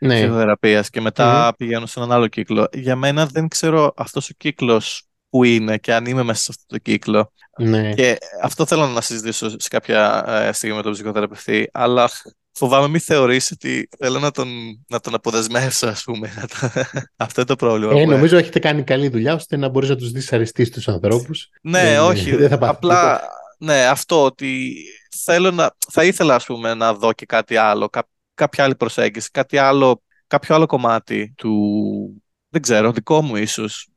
ναι. ψυχοθεραπείας και μετα πηγαίνουν σε έναν άλλο κύκλο. Για μένα δεν ξέρω αυτός ο κύκλος που είναι και αν είμαι μέσα σε αυτό το κύκλο. Ναι. Και αυτό θέλω να συζητήσω σε κάποια ε, στιγμή με τον ψυχοθεραπευτή, αλλά φοβάμαι μην θεωρήσει ότι θέλω να τον, να τον αποδεσμεύσω, ας πούμε. αυτό είναι το πρόβλημα. Ε, νομίζω έχετε κάνει καλή δουλειά, ώστε να μπορείς να τους δεις αριστείς τους ανθρώπους. Ναι, όχι. Δεν θα απλά ναι, αυτό ότι θέλω να, θα ήθελα ας πούμε να δω και κάτι άλλο, κά, κάποια άλλη προσέγγιση, κάτι άλλο, κάποιο άλλο κομμάτι του, δεν ξέρω, δικό μου ίσως.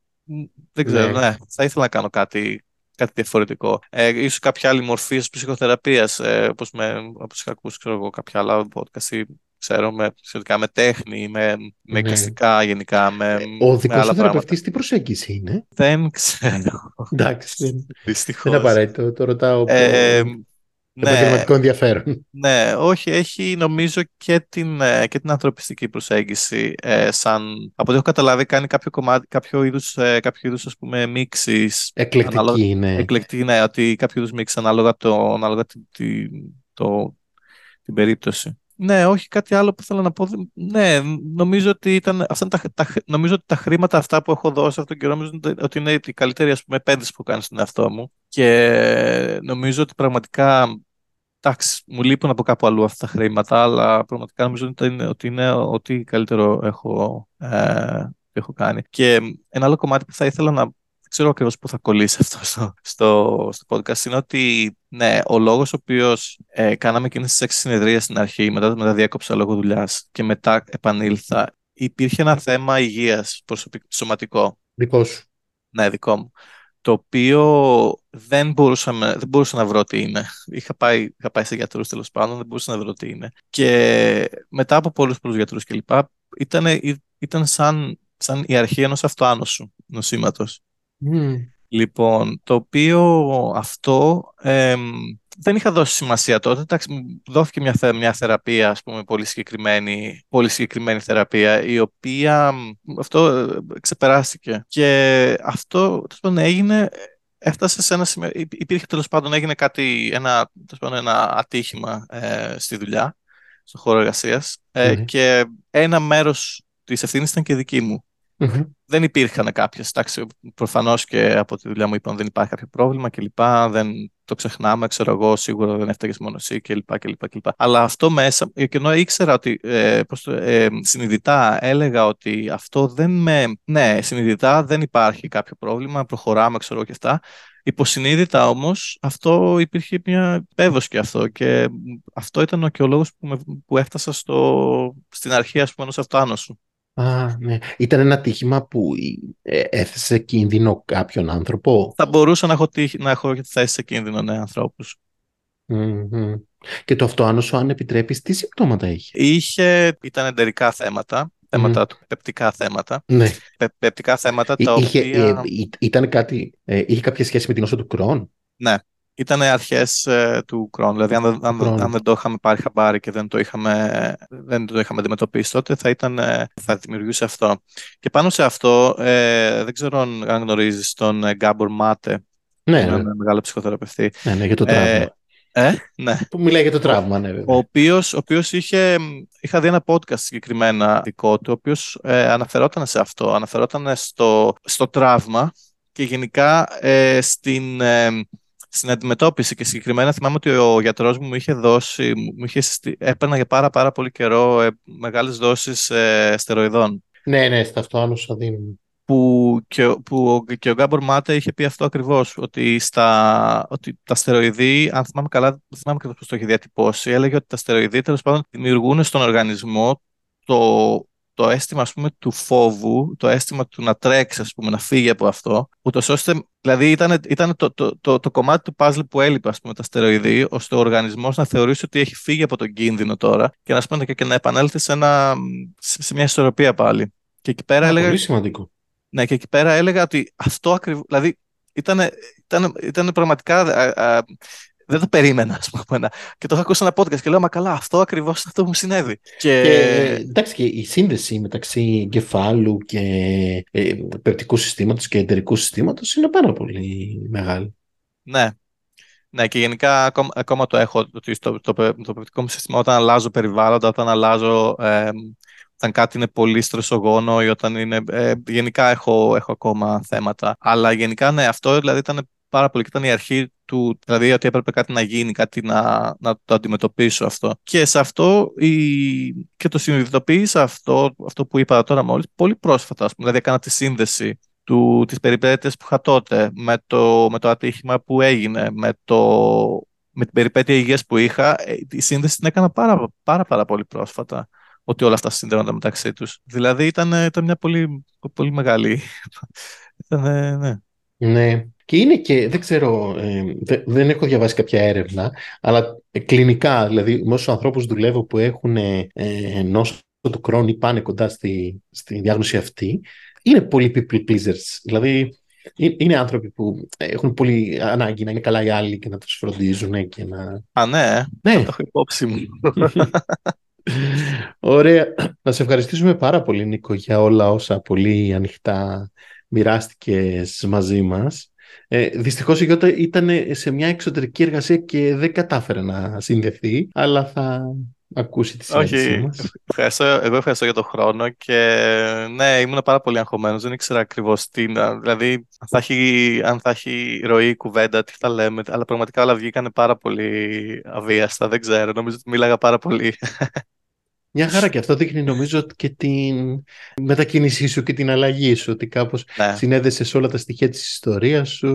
Δεν ξέρω, ναι. ναι. Θα ήθελα να κάνω κάτι, κάτι διαφορετικό. Ε, ίσως κάποια άλλη μορφή ψυχοθεραπείας, ε, όπως, με, όπως είχα ακούσει ξέρω εγώ, κάποια άλλα podcast ξέρω, με, σχετικά με τέχνη, με, με ναι. γενικά, με, ε, Ο δικός σου θεραπευτής τι προσέγγιση είναι; Δεν ξέρω. Εντάξει, Δυστυχώς. δεν είναι απαραίτητο, το ρωτάω ε, ναι, επαγγελματικό ενδιαφέρον. Ναι, όχι, έχει νομίζω και την, ε, και την ανθρωπιστική προσέγγιση ε, σαν, από ό,τι έχω καταλάβει κάνει κάποιο κομμάτι, κάποιο είδους, ε, κάποιο είδους ας πούμε μίξεις. Εκλεκτική, ανάλογα, ναι. Εκλεκτική, ναι, ότι κάποιο είδους μίξεις ανάλογα, το, ανάλογα τη, τη, το, την περίπτωση. Ναι, όχι κάτι άλλο που θέλω να πω. Ναι, νομίζω ότι, ήταν, αυτά τα, τα, νομίζω ότι τα χρήματα αυτά που έχω δώσει αυτόν τον καιρό νομίζω ότι είναι η καλύτερη ας πούμε, επένδυση που κάνει στον εαυτό μου. Και νομίζω ότι πραγματικά. Εντάξει, μου λείπουν από κάπου αλλού αυτά τα χρήματα, αλλά πραγματικά νομίζω ότι είναι, ότι είναι ό,τι καλύτερο έχω, ε, έχω κάνει. Και ένα άλλο κομμάτι που θα ήθελα να ξέρω ακριβώς πού θα κολλήσει αυτό στο, στο, στο podcast, είναι ότι ναι, ο λόγος ο οποίος ε, κάναμε εκείνες τις έξι συνεδρίες στην αρχή, μετά, μετά διέκοψα λόγω δουλειάς και μετά επανήλθα, υπήρχε ένα θέμα υγείας σωματικό. Δικό σου. Ναι, δικό μου. Το οποίο δεν, μπορούσαμε, δεν μπορούσα να βρω τι είναι. Είχα πάει, είχα πάει σε γιατρούς τέλος πάντων, δεν μπορούσα να βρω τι είναι. Και μετά από πολλούς πολλούς γιατρούς κλπ. Ήταν, ήταν σαν, σαν η αρχή ενός αυτοάνωσου νοσήματος. Λοιπόν, το οποίο αυτό δεν είχα δώσει σημασία τότε. Εντάξει, δόθηκε μια, μια θεραπεία, ας πούμε, πολύ συγκεκριμένη, πολύ συγκεκριμένη θεραπεία, η οποία αυτό ε, ξεπεράστηκε. Και αυτό τέλος έγινε, έφτασε σε ένα σημείο, υπήρχε τέλος πάντων, έγινε κάτι, ένα, πάντων, ένα ατύχημα ε, στη δουλειά, στο χώρο εργασίας. Ε, και ένα μέρος της ευθύνης ήταν και δική μου. Mm-hmm. Δεν υπήρχαν κάποιες. Προφανώς και από τη δουλειά μου είπαν δεν υπάρχει κάποιο πρόβλημα κλπ. Δεν το ξεχνάμε, ξέρω εγώ, σίγουρα δεν έφταγες μόνο εσύ κλπ. κλπ, Αλλά αυτό μέσα, και ενώ ήξερα ότι ε, προς, ε, συνειδητά έλεγα ότι αυτό δεν με. Ναι, συνειδητά δεν υπάρχει κάποιο πρόβλημα, προχωράμε, ξέρω και αυτά. Υποσυνείδητα όμως αυτό υπήρχε μια πέδος και αυτό και αυτό ήταν και ο λόγος που, που έφτασα στο, στην αρχή ας πούμε ενός αυτοάνωσου. Α, ναι. Ήταν ένα τύχημα που ε, έθεσε σε κίνδυνο κάποιον άνθρωπο; Θα μπορούσα να έχω, τύχη, να έχω θέσει σε κίνδυνο ναι, ανθρώπους. Και το αυτοάνωσο, αν επιτρέπεις, τι συμπτώματα είχε; Είχε, ήταν εντερικά θέματα, θέματα του, πεπτικά θέματα. Ναι. πεπτικά θέματα τα είχε, οποία... Ε, ήταν κάτι, ε, είχε κάποια σχέση με την όσο του Κρόν. Ναι, ήταν αρχές ε, του χρόνου. Δηλαδή, αν, αν, αν, δεν το είχαμε πάρει χαμπάρι και δεν το είχαμε, δεν το είχαμε αντιμετωπίσει τότε, θα, ήταν, ε, θα δημιουργούσε αυτό. Και πάνω σε αυτό, ε, δεν ξέρω αν γνωρίζεις τον ε, Γκάμπορ Μάτε. Ναι, έναν ναι. μεγάλο ψυχοθεραπευτή. Ναι, ναι, για το τραύμα. Ε, ναι. Που μιλάει για το τραύμα, ναι, βέβαια. Ο οποίος, ο οποίος είχε, είχα δει ένα podcast συγκεκριμένα δικό του, ο οποίος ε, αναφερόταν σε αυτό, αναφερόταν στο, στο τραύμα και γενικά ε, στην, στην αντιμετώπιση και συγκεκριμένα θυμάμαι ότι ο γιατρός μου μου είχε δώσει, μου είχε έπαιρνα για πάρα πάρα πολύ καιρό ε, μεγάλες δόσεις ε, στεροειδών. Ναι, ναι, στα αυτοάνωσα δίνουν. Που και, που και ο Γκάμπορ Μάτε είχε πει αυτό ακριβώς, ότι, στα, ότι τα στεροειδή, αν θυμάμαι καλά, δεν θυμάμαι ακριβώς πώς το είχε διατυπώσει, έλεγε ότι τα στεροειδή τέλος πάντων δημιουργούν στον οργανισμό το το αίσθημα ας πούμε, του φόβου, το αίσθημα του να τρέξει, ας πούμε, να φύγει από αυτό, ούτως ώστε, δηλαδή ήταν, ήταν το, το, το, το, κομμάτι του παζλ που έλειπε, ας πούμε, τα στεροειδή, ώστε ο οργανισμός να θεωρήσει ότι έχει φύγει από τον κίνδυνο τώρα και να, πούμε, και, και να επανέλθει σε, ένα, σε μια ισορροπία πάλι. Και εκεί πέρα έλεγα... Πολύ σημαντικό. Ναι, και εκεί πέρα έλεγα ότι αυτό ακριβώς, δηλαδή ήταν, ήταν, ήταν πραγματικά δεν το περίμενα, ας πούμε. Και το είχα ακούσει ένα podcast και λέω, Μα καλά, αυτό ακριβώς αυτό μου συνέβη. Και... και... εντάξει, και η σύνδεση μεταξύ εγκεφάλου και ε, πεπτικού συστήματος και εταιρικού συστήματος είναι πάρα πολύ μεγάλη. Ναι. Ναι, και γενικά ακόμα, ακόμα το έχω ότι στο, το, το, το πεπτικό μου σύστημα όταν αλλάζω περιβάλλοντα, όταν αλλάζω. Ε, όταν κάτι είναι πολύ στρεσογόνο ή όταν είναι. Ε, γενικά έχω, έχω ακόμα θέματα. Αλλά γενικά ναι, αυτό δηλαδή ήταν πάρα πολύ και ήταν η αρχή του, δηλαδή ότι έπρεπε κάτι να γίνει, κάτι να, να το αντιμετωπίσω αυτό. Και σε αυτό η... και το συνειδητοποίησα αυτό, αυτό που είπα τώρα μόλις, πολύ πρόσφατα, ας πούμε, δηλαδή έκανα τη σύνδεση του, τις περιπέτειες που είχα τότε, με το, με το ατύχημα που έγινε, με, το, με την περιπέτεια υγείας που είχα, ε, η σύνδεση την έκανα πάρα, πάρα, πάρα πολύ πρόσφατα ότι όλα αυτά συνδέονται μεταξύ τους. Δηλαδή ήταν, ήταν μια πολύ, πολύ μεγάλη... ήταν, ναι. Ναι. Και είναι και, δεν ξέρω, ε, δεν έχω διαβάσει κάποια έρευνα, αλλά κλινικά, δηλαδή με όσους ανθρώπους δουλεύω που έχουν ε, νόσο του χρόνου ή πάνε κοντά στη, στη διάγνωση αυτή, είναι πολύ people pleasers. Δηλαδή, είναι άνθρωποι που έχουν πολύ ανάγκη να είναι καλά οι άλλοι και να τους φροντίζουν και να... Α, ναι, ναι. το έχω υπόψη μου. Ωραία. Να σε ευχαριστήσουμε πάρα πολύ, Νίκο, για όλα όσα πολύ ανοιχτά μοιράστηκες μαζί μας. Ε, δυστυχώς η Γιώτα ήταν σε μια εξωτερική εργασία και δεν κατάφερε να συνδεθεί, αλλά θα ακούσει τη συνέντευξή μας. Ευχαριστώ, εγώ ευχαριστώ για τον χρόνο και ναι, ήμουν πάρα πολύ αγχωμένος, δεν ήξερα ακριβώς τι να, δηλαδή αν θα έχει, αν θα έχει ροή η κουβέντα, τι θα λέμε, αλλά πραγματικά όλα βγήκαν πάρα πολύ αβίαστα, δεν ξέρω, νομίζω ότι μίλαγα πάρα πολύ. Μια χαρά και αυτό δείχνει νομίζω και την μετακίνησή σου και την αλλαγή σου, ότι κάπως ναι. συνέδεσες όλα τα στοιχεία της ιστορίας σου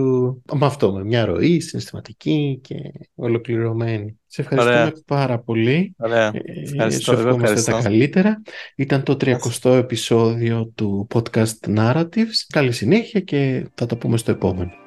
με αυτό, με μια ροή συναισθηματική και ολοκληρωμένη. Σε ευχαριστούμε Ωραία. πάρα πολύ. Ωραία. Ε, ευχαριστώ. Σου ευχαριστώ. τα καλύτερα. Ήταν το 30ο επεισόδιο του podcast Narratives. Καλή συνέχεια και θα το πούμε στο επόμενο.